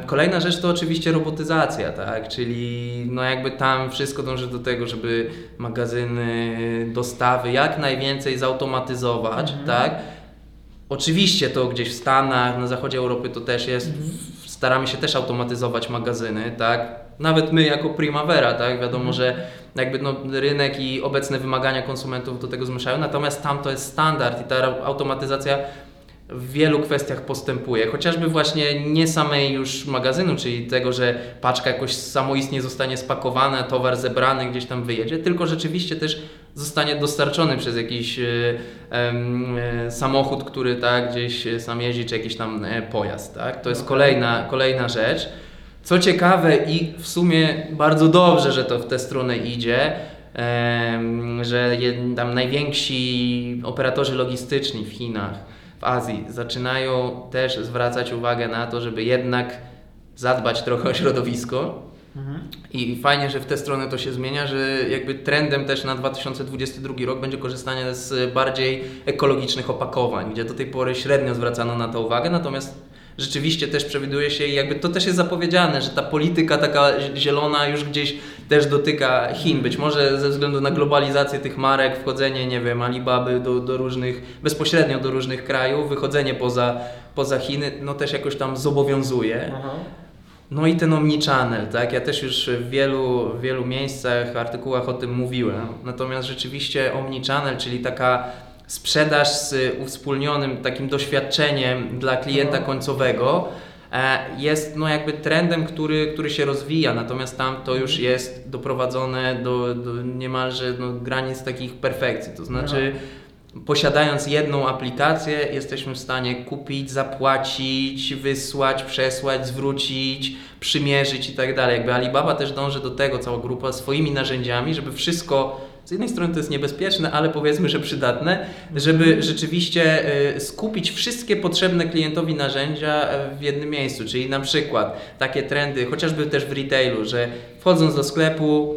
Speaker 2: Kolejna rzecz to oczywiście robotyzacja, tak? Czyli no jakby tam wszystko dąży do tego, żeby magazyny, dostawy jak najwięcej zautomatyzować, tak? Oczywiście to gdzieś w Stanach, na zachodzie Europy to też jest. Staramy się też automatyzować magazyny, tak? Nawet my jako Primavera, tak? Wiadomo, że jakby no, rynek i obecne wymagania konsumentów do tego zmuszają, natomiast tam to jest standard i ta automatyzacja w wielu kwestiach postępuje. Chociażby właśnie nie samej już magazynu, czyli tego, że paczka jakoś samoistnie zostanie spakowana, towar zebrany gdzieś tam wyjedzie, tylko rzeczywiście też zostanie dostarczony przez jakiś e, e, samochód, który tak gdzieś sam jeździ, czy jakiś tam e, pojazd. Tak? To jest kolejna, kolejna rzecz. Co ciekawe i w sumie bardzo dobrze, że to w tę stronę idzie, em, że tam najwięksi operatorzy logistyczni w Chinach, w Azji zaczynają też zwracać uwagę na to, żeby jednak zadbać trochę o środowisko. I fajnie, że w tę stronę to się zmienia, że jakby trendem też na 2022 rok będzie korzystanie z bardziej ekologicznych opakowań, gdzie do tej pory średnio zwracano na to uwagę, natomiast rzeczywiście też przewiduje się i jakby to też jest zapowiedziane, że ta polityka taka zielona już gdzieś też dotyka Chin. Być może ze względu na globalizację tych marek, wchodzenie, nie wiem, Alibaby do, do różnych, bezpośrednio do różnych krajów, wychodzenie poza, poza Chiny, no też jakoś tam zobowiązuje.
Speaker 1: Aha.
Speaker 2: No i ten omnichannel, tak? Ja też już w wielu, wielu miejscach, artykułach o tym mówiłem. Natomiast rzeczywiście omnichannel, czyli taka sprzedaż z uwspólnionym takim doświadczeniem dla klienta
Speaker 1: Mhm.
Speaker 2: końcowego, e, jest no jakby trendem, który, który się rozwija, natomiast tam to już jest doprowadzone do, do niemalże no, granic takich perfekcji, to znaczy posiadając jedną aplikację jesteśmy w stanie kupić, zapłacić, wysłać, przesłać, zwrócić, przymierzyć i tak dalej. Jakby Alibaba też dąży do tego, cała grupa swoimi narzędziami, żeby wszystko z jednej strony to jest niebezpieczne, ale powiedzmy, że przydatne, żeby rzeczywiście y, skupić wszystkie potrzebne klientowi narzędzia e, w jednym miejscu. Czyli na przykład takie trendy, chociażby też w retailu, że wchodząc do sklepu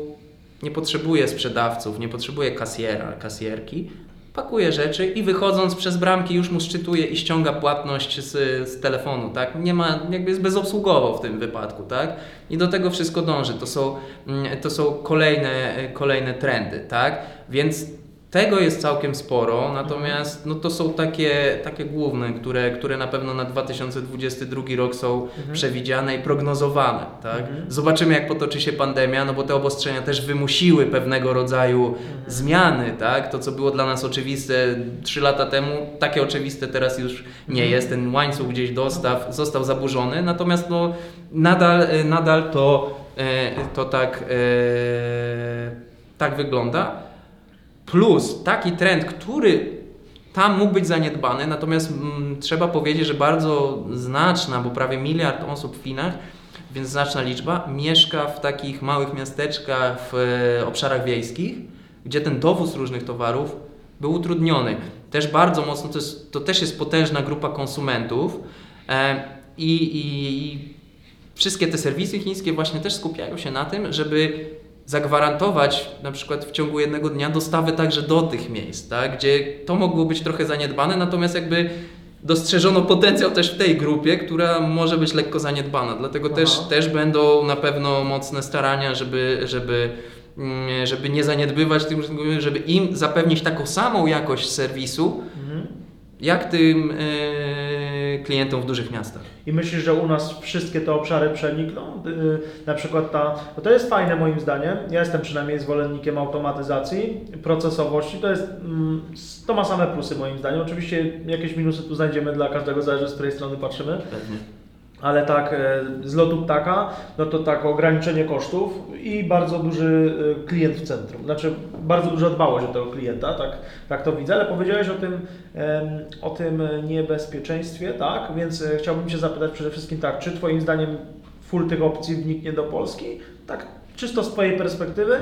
Speaker 2: nie potrzebuje sprzedawców, nie potrzebuje kasjera, kasjerki, pakuje rzeczy i wychodząc przez bramki już mu szczytuje i ściąga płatność z, z telefonu, tak? Nie ma, jakby jest bezobsługowo w tym wypadku, tak? I do tego wszystko dąży. To są, mm, to są kolejne, kolejne trendy, tak? Więc tego jest całkiem sporo, natomiast no to są takie, takie główne, które, które na pewno na 2022 rok są przewidziane i prognozowane. Tak? Zobaczymy, jak potoczy się pandemia, no bo te obostrzenia też wymusiły pewnego rodzaju zmiany. Tak? To, co było dla nas oczywiste 3 lata temu, takie oczywiste teraz już nie jest. Ten łańcuch gdzieś dostaw został zaburzony, natomiast no, nadal, nadal to, e, to tak, e, tak wygląda. Plus taki trend, który tam mógł być zaniedbany, natomiast mm, trzeba powiedzieć, że bardzo znaczna, bo prawie miliard osób w Chinach, więc znaczna liczba, mieszka w takich małych miasteczkach, w e, obszarach wiejskich, gdzie ten dowóz różnych towarów był utrudniony. Też bardzo mocno, to, jest, to też jest potężna grupa konsumentów e, i, i, i wszystkie te serwisy chińskie właśnie też skupiają się na tym, żeby zagwarantować na przykład w ciągu jednego dnia dostawę także do tych miejsc, tak? gdzie to mogło być trochę zaniedbane, natomiast jakby dostrzeżono potencjał też w tej grupie, która może być lekko zaniedbana. Dlatego
Speaker 1: Aha.
Speaker 2: też, też będą na pewno mocne starania, żeby, żeby, mm, żeby nie zaniedbywać tych, żeby im zapewnić taką samą jakość serwisu. Jak tym e, klientom w dużych miastach.
Speaker 1: I myślisz, że u nas wszystkie te obszary przenikną? Yy, Na przykład ta, bo to jest fajne moim zdaniem. Ja jestem przynajmniej zwolennikiem automatyzacji, procesowości. To jest, mm, to ma same plusy moim zdaniem. Oczywiście jakieś minusy tu znajdziemy dla każdego, zależy z której strony patrzymy.
Speaker 2: Pewnie.
Speaker 1: Ale tak, e, z lotu ptaka, no to tak ograniczenie kosztów i bardzo duży e, klient w centrum. Znaczy bardzo duża dbałość o tego klienta, tak, tak to widzę, ale powiedziałeś o tym, o tym niebezpieczeństwie, tak? Więc e, chciałbym Cię zapytać przede wszystkim tak, czy Twoim zdaniem full tych opcji wniknie do Polski? Tak, czysto z Twojej perspektywy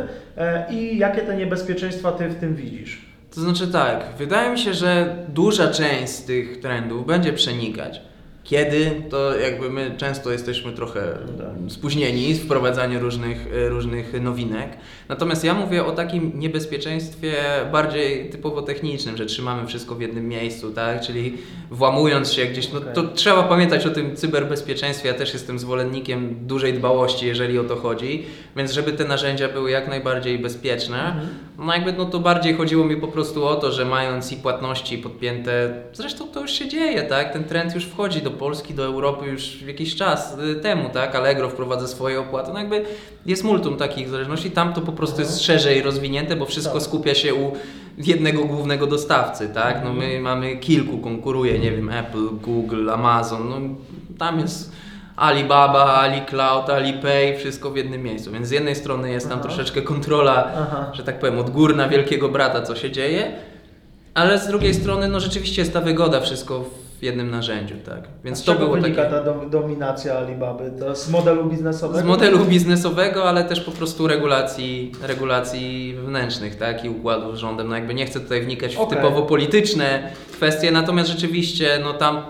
Speaker 1: i jakie te niebezpieczeństwa Ty w tym widzisz?
Speaker 2: To znaczy tak, wydaje mi się, że duża część z tych trendów będzie przenikać. Kiedy, to jakby my często jesteśmy trochę
Speaker 1: Tak.
Speaker 2: spóźnieni w wprowadzaniu różnych, e, różnych nowinek. Natomiast ja mówię o takim niebezpieczeństwie bardziej typowo technicznym, że trzymamy wszystko w jednym miejscu, tak? Czyli włamując się gdzieś, no to trzeba pamiętać o tym cyberbezpieczeństwie. Ja też jestem zwolennikiem dużej dbałości, jeżeli o to chodzi, więc żeby te narzędzia były jak najbardziej bezpieczne. No jakby no to bardziej chodziło mi po prostu o to, że mając i płatności podpięte, zresztą to już się dzieje, tak? Ten trend już wchodzi do Polski, do Europy już jakiś czas y, temu, tak? Allegro wprowadza swoje opłaty, no jakby jest multum takich zależności, tam to po prostu jest szerzej rozwinięte, bo wszystko
Speaker 1: Tak.
Speaker 2: skupia się u jednego głównego dostawcy, tak? No my mamy kilku, konkuruje, nie wiem, Apple, Google, Amazon, no tam jest Alibaba, AliCloud, AliPay, wszystko w jednym miejscu. Więc z jednej strony jest tam
Speaker 1: Aha.
Speaker 2: troszeczkę kontrola,
Speaker 1: Aha.
Speaker 2: że tak powiem, odgórna wielkiego brata, co się dzieje, ale z drugiej strony, no rzeczywiście jest ta wygoda, wszystko w jednym narzędziu, tak. Więc to było
Speaker 1: wynika
Speaker 2: takie...
Speaker 1: ta dom- dominacja Alibaby? To z modelu biznesowego?
Speaker 2: Z modelu biznesowego, ale też po prostu regulacji, regulacji wewnętrznych, tak, i układów z rządem. No jakby nie chcę tutaj wnikać w
Speaker 1: Okej.
Speaker 2: typowo polityczne kwestie, natomiast rzeczywiście, no tam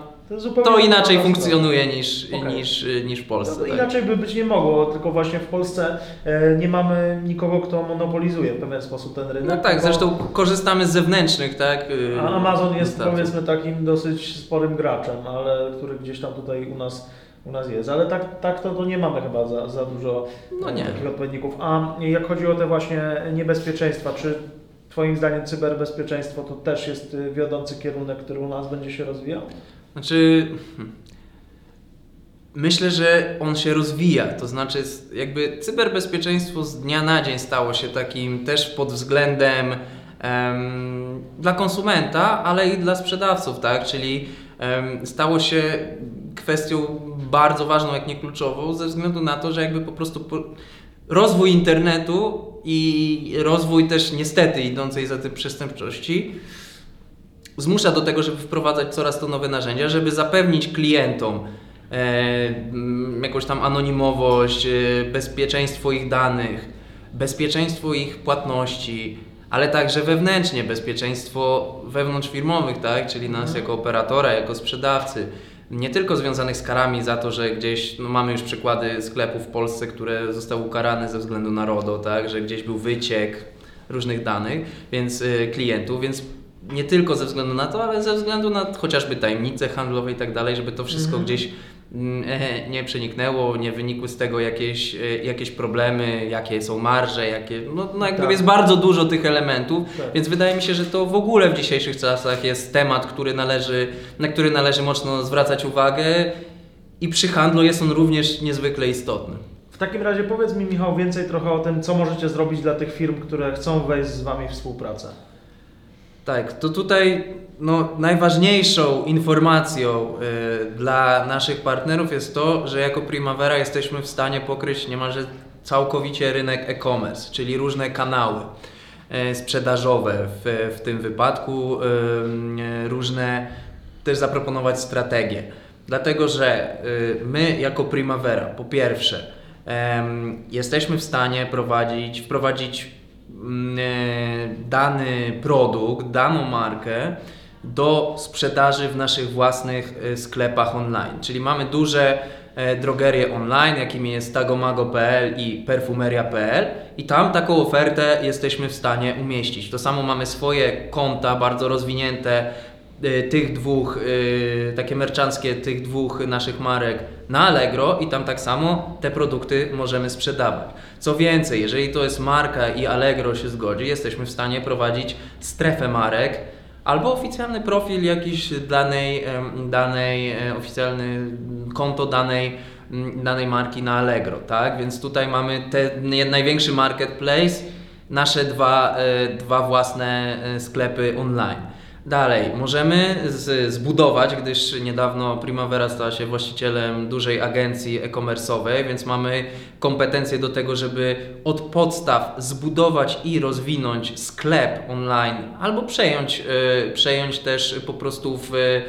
Speaker 1: To,
Speaker 2: to inaczej funkcjonuje niż,
Speaker 1: Okej.
Speaker 2: niż, niż w. Polsce.
Speaker 1: No,
Speaker 2: tak.
Speaker 1: inaczej by być nie mogło, tylko właśnie w Polsce e, nie mamy nikogo, kto monopolizuje w pewien sposób ten rynek.
Speaker 2: No tak, zresztą korzystamy z zewnętrznych, tak. y,
Speaker 1: A Amazon jest powiedzmy takim dosyć sporym graczem, ale który gdzieś tam tutaj u nas, u nas jest. Ale tak, tak to, to nie mamy chyba za, za dużo
Speaker 2: No
Speaker 1: e, takich odpowiedników. A jak chodzi o te właśnie niebezpieczeństwa, czy Twoim zdaniem cyberbezpieczeństwo to też jest y, wiodący kierunek, który u nas będzie się rozwijał?
Speaker 2: Znaczy, hmm, myślę, że on się rozwija. To znaczy, jakby cyberbezpieczeństwo z dnia na dzień stało się takim też pod względem em, dla konsumenta, ale i dla sprzedawców, tak? Czyli stało się kwestią bardzo ważną, jak nie kluczową, ze względu na to, że jakby po prostu po... rozwój internetu i rozwój też niestety idącej za tym przestępczości zmusza do tego, żeby wprowadzać coraz to nowe narzędzia, żeby zapewnić klientom e, mm, jakąś tam anonimowość, e, bezpieczeństwo ich danych, bezpieczeństwo ich płatności, ale także wewnętrznie bezpieczeństwo wewnątrzfirmowych, tak? czyli nas jako operatora, jako sprzedawcy. Nie tylko związanych z karami za to, że gdzieś, no mamy już przykłady sklepów w Polsce, które zostały ukarane ze względu na RODO, tak? że gdzieś był wyciek różnych danych, więc y, klientów, więc nie tylko ze względu na to, ale ze względu na chociażby tajemnice handlowe i tak dalej, żeby to wszystko
Speaker 1: Mhm.
Speaker 2: gdzieś mm, e, nie przeniknęło, nie wynikły z tego jakieś, e, jakieś problemy, jakie są marże, jakie, no, no jakby
Speaker 1: Tak.
Speaker 2: jest bardzo dużo tych elementów,
Speaker 1: Tak.
Speaker 2: więc wydaje mi się, że to w ogóle w dzisiejszych czasach jest temat, który należy, na który należy mocno zwracać uwagę i przy handlu jest on również niezwykle istotny.
Speaker 1: W takim razie powiedz mi, Michał, więcej trochę o tym, co możecie zrobić dla tych firm, które chcą wejść z Wami w współpracę.
Speaker 2: Tak, to tutaj no, najważniejszą informacją y, dla naszych partnerów jest to, że jako Primavera jesteśmy w stanie pokryć niemalże całkowicie rynek e-commerce, czyli różne kanały y, sprzedażowe w, w tym wypadku, y, y, różne też zaproponować strategie. Dlatego, że y, my jako Primavera, po pierwsze, jesteśmy w stanie prowadzić, wprowadzić dany produkt, daną markę do sprzedaży w naszych własnych e, sklepach online. Czyli mamy duże e, drogerie online, jakimi jest tagomago.pl i perfumeria.pl i tam taką ofertę jesteśmy w stanie umieścić. To samo mamy swoje konta bardzo rozwinięte tych dwóch, y, takie merczanckie tych dwóch naszych marek na Allegro i tam tak samo te produkty możemy sprzedawać. Co więcej, jeżeli to jest marka i Allegro się zgodzi, jesteśmy w stanie prowadzić strefę marek albo oficjalny profil jakiś danej, danej e, oficjalny konto danej, danej marki na Allegro, tak? Więc tutaj mamy ten największy marketplace, nasze dwa, e, dwa własne e, sklepy online. Dalej, możemy z, zbudować, gdyż niedawno Primavera stała się właścicielem dużej agencji e-commerce'owej, więc mamy kompetencje do tego, żeby od podstaw zbudować i rozwinąć sklep online, albo przejąć, e, przejąć też po prostu w, mm,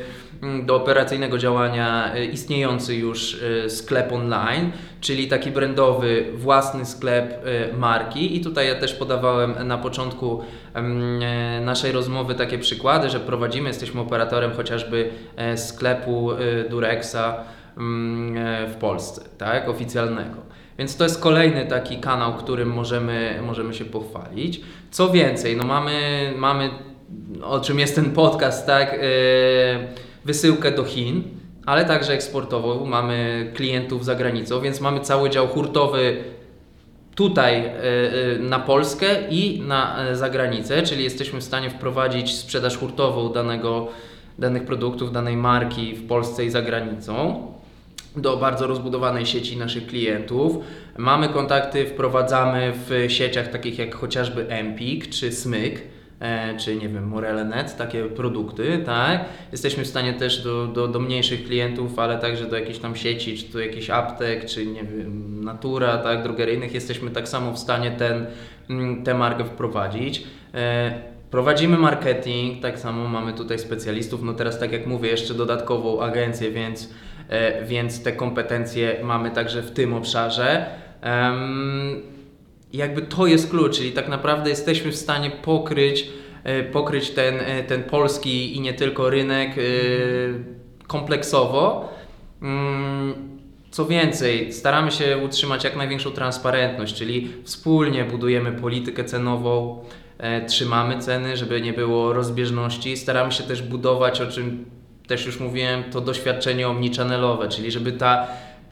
Speaker 2: do operacyjnego działania e, istniejący już e, sklep online, czyli taki brandowy, własny sklep e, marki. I tutaj ja też podawałem na początku e, naszej rozmowy takie przykłady, że prowadzimy, jesteśmy operatorem chociażby sklepu Durexa mm, w Polsce, tak, oficjalnego. Więc to jest kolejny taki kanał, którym możemy, możemy się pochwalić. Co więcej, no mamy, mamy o czym jest ten podcast, tak, e, wysyłkę do Chin, ale także eksportową. Mamy klientów za granicą, więc mamy cały dział hurtowy tutaj e, e, na Polskę i na e, zagranicę, czyli jesteśmy w stanie wprowadzić sprzedaż hurtową danego, danych produktów, danej marki w Polsce i za granicą do bardzo rozbudowanej sieci naszych klientów. Mamy kontakty, wprowadzamy w sieciach takich jak chociażby Empik czy Smyk, czy nie wiem, Morele.net, takie produkty, tak? Jesteśmy w stanie też do, do, do mniejszych klientów, ale także do jakichś tam sieci, czy do jakichś aptek, czy nie wiem, Natura, tak, drogeryjnych, jesteśmy tak samo w stanie ten, mm, tę markę wprowadzić. E, Prowadzimy marketing, tak samo mamy tutaj specjalistów, no teraz tak jak mówię, jeszcze dodatkową agencję, więc, e, więc te kompetencje mamy także w tym obszarze. Em, jakby to jest klucz, czyli tak naprawdę jesteśmy w stanie pokryć, e, pokryć ten, e, ten polski i nie tylko rynek e, kompleksowo. Mm, Co więcej, staramy się utrzymać jak największą transparentność, czyli wspólnie budujemy politykę cenową, trzymamy ceny, żeby nie było rozbieżności. Staramy się też budować, o czym też już mówiłem, to doświadczenie omnichannel'owe, czyli żeby ta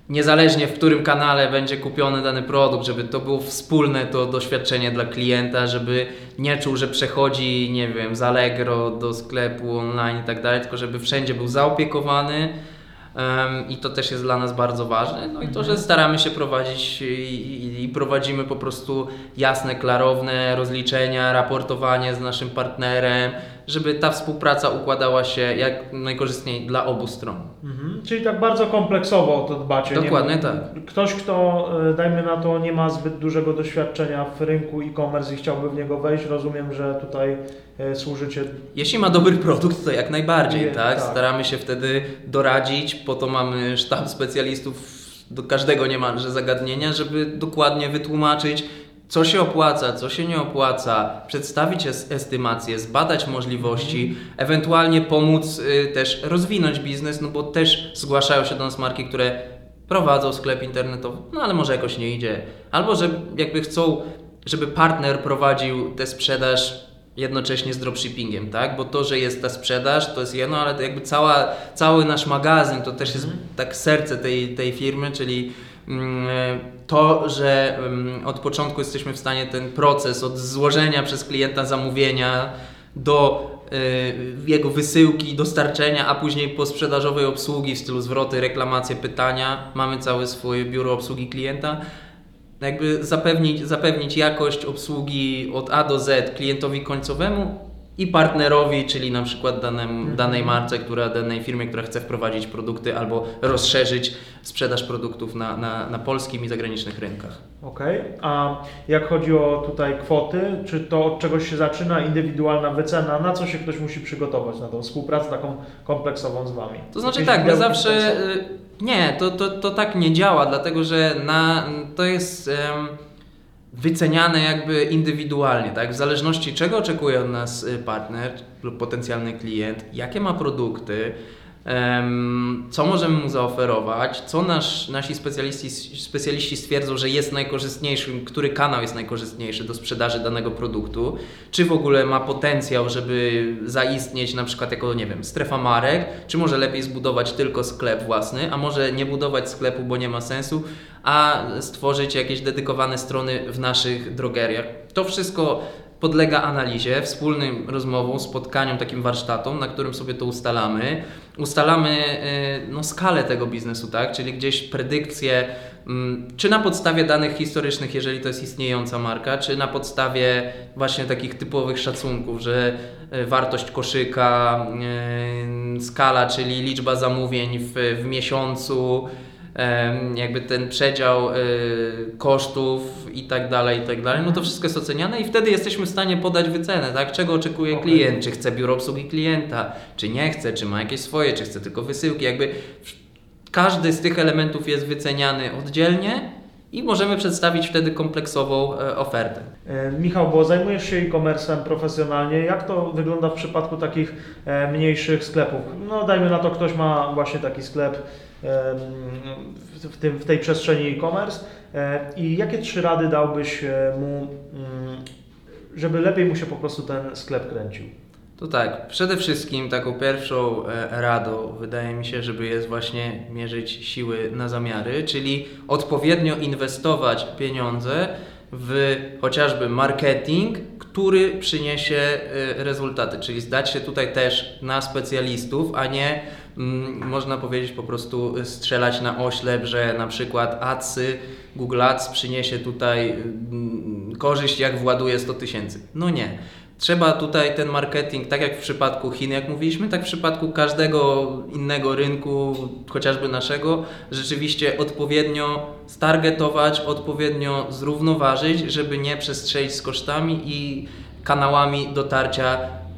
Speaker 2: niezależnie w którym kanale będzie kupiony dany produkt, żeby to było wspólne to doświadczenie dla klienta, żeby nie czuł, że przechodzi, nie wiem, z Allegro do sklepu online i tak dalej, tylko żeby wszędzie był zaopiekowany, Em, I to też jest dla nas bardzo ważne. No i to, że staramy się prowadzić i, i, i prowadzimy po prostu jasne, klarowne rozliczenia, raportowanie z naszym partnerem, żeby ta współpraca układała się jak najkorzystniej dla obu stron.
Speaker 1: Mhm. Czyli tak bardzo kompleksowo o to dbacie. nie
Speaker 2: Dokładnie
Speaker 1: ma-
Speaker 2: tak.
Speaker 1: Ktoś, kto e, dajmy na to nie ma zbyt dużego doświadczenia w rynku e-commerce i chciałby w niego wejść, rozumiem, że tutaj e, służycie
Speaker 2: Jeśli ma dobry produkt, to jak najbardziej,
Speaker 1: Nie,
Speaker 2: tak?
Speaker 1: tak.
Speaker 2: Staramy się wtedy doradzić, po to mamy sztab specjalistów do każdego niemalże zagadnienia, żeby dokładnie wytłumaczyć, co się opłaca, co się nie opłaca, przedstawić es- estymację, zbadać możliwości, ewentualnie pomóc y, też rozwinąć biznes, no bo też zgłaszają się do nas marki, które prowadzą sklep internetowy, no ale może jakoś nie idzie. Albo że jakby chcą, żeby partner prowadził tę sprzedaż jednocześnie z dropshippingiem, tak? Bo to, że jest ta sprzedaż, to jest jedno, ale to jakby cała, cały nasz magazyn to też jest tak serce tej, tej firmy, czyli to, że mm, od początku jesteśmy w stanie ten proces od złożenia przez klienta zamówienia do y, jego wysyłki, dostarczenia, a później posprzedażowej obsługi w stylu zwroty, reklamacje, pytania. Mamy całe swoje biuro obsługi klienta. Jakby zapewnić, zapewnić jakość obsługi od A do Z klientowi końcowemu i partnerowi, czyli na przykład danym, danej marce, która, danej firmie, która chce wprowadzić produkty albo rozszerzyć sprzedaż produktów na, na, na polskim i zagranicznych rynkach.
Speaker 1: Okej, a jak chodzi o tutaj kwoty, czy to od czegoś się zaczyna, indywidualna wycena, na co się ktoś musi przygotować na tą współpracę taką kompleksową z Wami?
Speaker 2: To znaczy
Speaker 1: Jakieś
Speaker 2: tak, my
Speaker 1: widełki
Speaker 2: zawsze. y, Nie, to, to, to tak nie działa, dlatego że na, to jest em, wyceniane jakby indywidualnie, tak? W zależności czego oczekuje od nas y, partner lub potencjalny klient, jakie ma produkty, co możemy mu zaoferować, co nasz, nasi specjaliści, specjaliści stwierdzą, że jest najkorzystniejszym, który kanał jest najkorzystniejszy do sprzedaży danego produktu, czy w ogóle ma potencjał, żeby zaistnieć na przykład jako, nie wiem, strefa marek, czy może lepiej zbudować tylko sklep własny, a może nie budować sklepu, bo nie ma sensu, a stworzyć jakieś dedykowane strony w naszych drogeriach. To wszystko podlega analizie, wspólnym rozmowom, spotkaniom, takim warsztatom, na którym sobie to ustalamy. Ustalamy y, no, skalę tego biznesu, tak? czyli gdzieś predykcje, mm, czy na podstawie danych historycznych, jeżeli to jest istniejąca marka, czy na podstawie właśnie takich typowych szacunków, że y, wartość koszyka, y, skala, czyli liczba zamówień w, w miesiącu, jakby ten przedział y, kosztów i tak dalej, i tak dalej, no to wszystko jest oceniane i wtedy jesteśmy w stanie podać wycenę, tak? Czego oczekuje
Speaker 1: Okej.
Speaker 2: klient, czy chce biuro obsługi klienta, czy nie chce, czy ma jakieś swoje, czy chce tylko wysyłki, jakby każdy z tych elementów jest wyceniany oddzielnie i możemy przedstawić wtedy kompleksową e, ofertę.
Speaker 1: E, Michał, bo zajmujesz się e-commerce'em profesjonalnie. Jak to wygląda w przypadku takich e, mniejszych sklepów? No dajmy na to, ktoś ma właśnie taki sklep w, tym, w tej przestrzeni e-commerce e, i jakie trzy rady dałbyś e, mu, mm, żeby lepiej mu się po prostu ten sklep kręcił?
Speaker 2: To tak, przede wszystkim taką pierwszą e, radą wydaje mi się, żeby jest właśnie mierzyć siły na zamiary, czyli odpowiednio inwestować pieniądze w chociażby marketing, który przyniesie e, rezultaty, czyli zdać się tutaj też na specjalistów, a nie mm, można powiedzieć po prostu strzelać na oślep, że na przykład adsy, Google Ads przyniesie tutaj mm, korzyść jak właduje 100 tysięcy. No nie. Trzeba tutaj ten marketing, tak jak w przypadku Chin, jak mówiliśmy, tak w przypadku każdego innego rynku, chociażby naszego, rzeczywiście odpowiednio stargetować, odpowiednio zrównoważyć, żeby nie przestrzelić z kosztami i kanałami dotarcia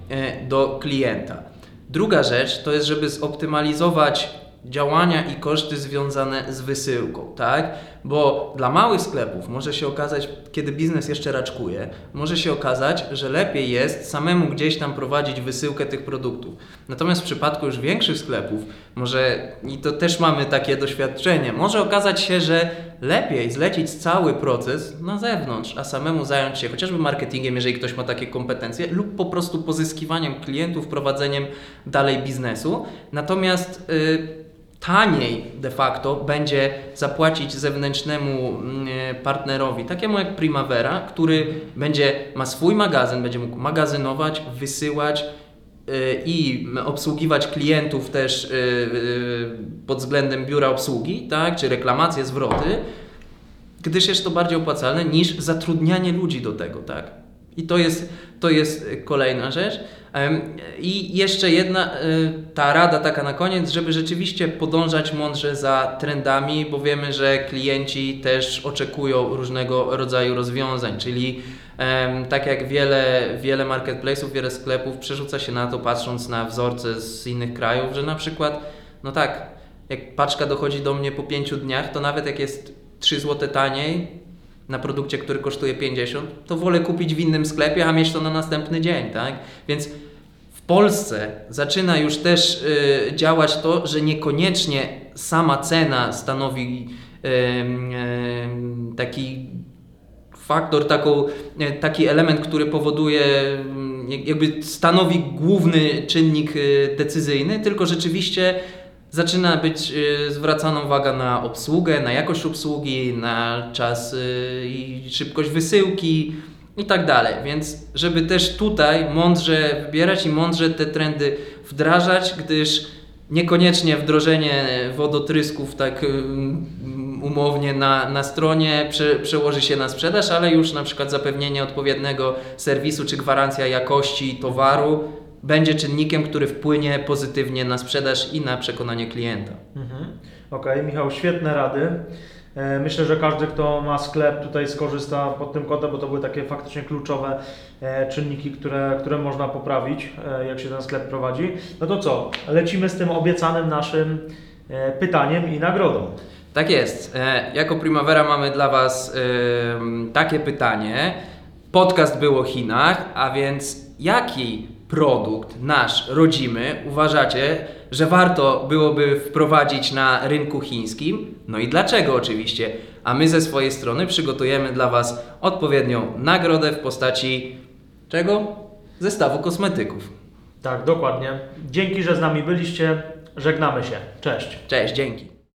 Speaker 2: e, do klienta. Druga rzecz to jest, żeby zoptymalizować działania i koszty związane z wysyłką, tak? Bo dla małych sklepów może się okazać, kiedy biznes jeszcze raczkuje, może się okazać, że lepiej jest samemu gdzieś tam prowadzić wysyłkę tych produktów. Natomiast w przypadku już większych sklepów, może i to też mamy takie doświadczenie, może okazać się, że lepiej zlecić cały proces na zewnątrz, a samemu zająć się chociażby marketingiem, jeżeli ktoś ma takie kompetencje, lub po prostu pozyskiwaniem klientów, prowadzeniem dalej biznesu. Natomiast y, taniej de facto będzie zapłacić zewnętrznemu mm, e, partnerowi, takiemu jak Primavera, który będzie, ma swój magazyn, będzie mógł magazynować, wysyłać, y, i obsługiwać klientów też y, pod względem biura obsługi, tak, czy reklamacje, zwroty, gdyż jest to bardziej opłacalne niż zatrudnianie ludzi do tego, tak. I to jest, to jest kolejna rzecz. I jeszcze jedna, y, ta rada taka na koniec, żeby rzeczywiście podążać mądrze za trendami, bo wiemy, że klienci też oczekują różnego rodzaju rozwiązań, czyli tak jak wiele, wiele marketplace'ów, wiele sklepów przerzuca się na to patrząc na wzorce z innych krajów, że na przykład, no tak, jak paczka dochodzi do mnie po pięciu dniach, to nawet jak jest 3 zł taniej, na produkcie, który kosztuje 50, to wolę kupić w innym sklepie, a mieć to na następny dzień, tak? Więc w Polsce zaczyna już też y, działać to, że niekoniecznie sama cena stanowi ym, ym, taki faktor, taką, taki element, który powoduje, jak- jakby stanowi główny czynnik y, decyzyjny, tylko rzeczywiście zaczyna być y, zwracana uwaga na obsługę, na jakość obsługi, na czas y, i szybkość wysyłki i tak dalej. Więc żeby też tutaj mądrze wybierać i mądrze te trendy wdrażać, gdyż niekoniecznie wdrożenie wodotrysków tak ym, umownie na, na stronie prze, przełoży się na sprzedaż, ale już na przykład zapewnienie odpowiedniego serwisu czy gwarancja jakości towaru będzie czynnikiem, który wpłynie pozytywnie na sprzedaż i na przekonanie klienta.
Speaker 1: Mhm. Okej, Michał, świetne rady. E, Myślę, że każdy, kto ma sklep, tutaj skorzysta pod tym kątem, bo to były takie faktycznie kluczowe e, czynniki, które, które można poprawić, e, jak się ten sklep prowadzi. No to co? Lecimy z tym obiecanym naszym pytaniem i nagrodą.
Speaker 2: Tak jest. Jako Primavera mamy dla Was takie pytanie. Podcast był o Chinach, a więc jaki produkt nasz rodzimy uważacie, że warto byłoby wprowadzić na rynku chińskim? No i dlaczego oczywiście? A my ze swojej strony przygotujemy dla Was odpowiednią nagrodę w postaci czego? Zestawu kosmetyków.
Speaker 1: Tak, dokładnie. Dzięki, że z nami byliście. Żegnamy się. Cześć.
Speaker 2: Cześć, dzięki.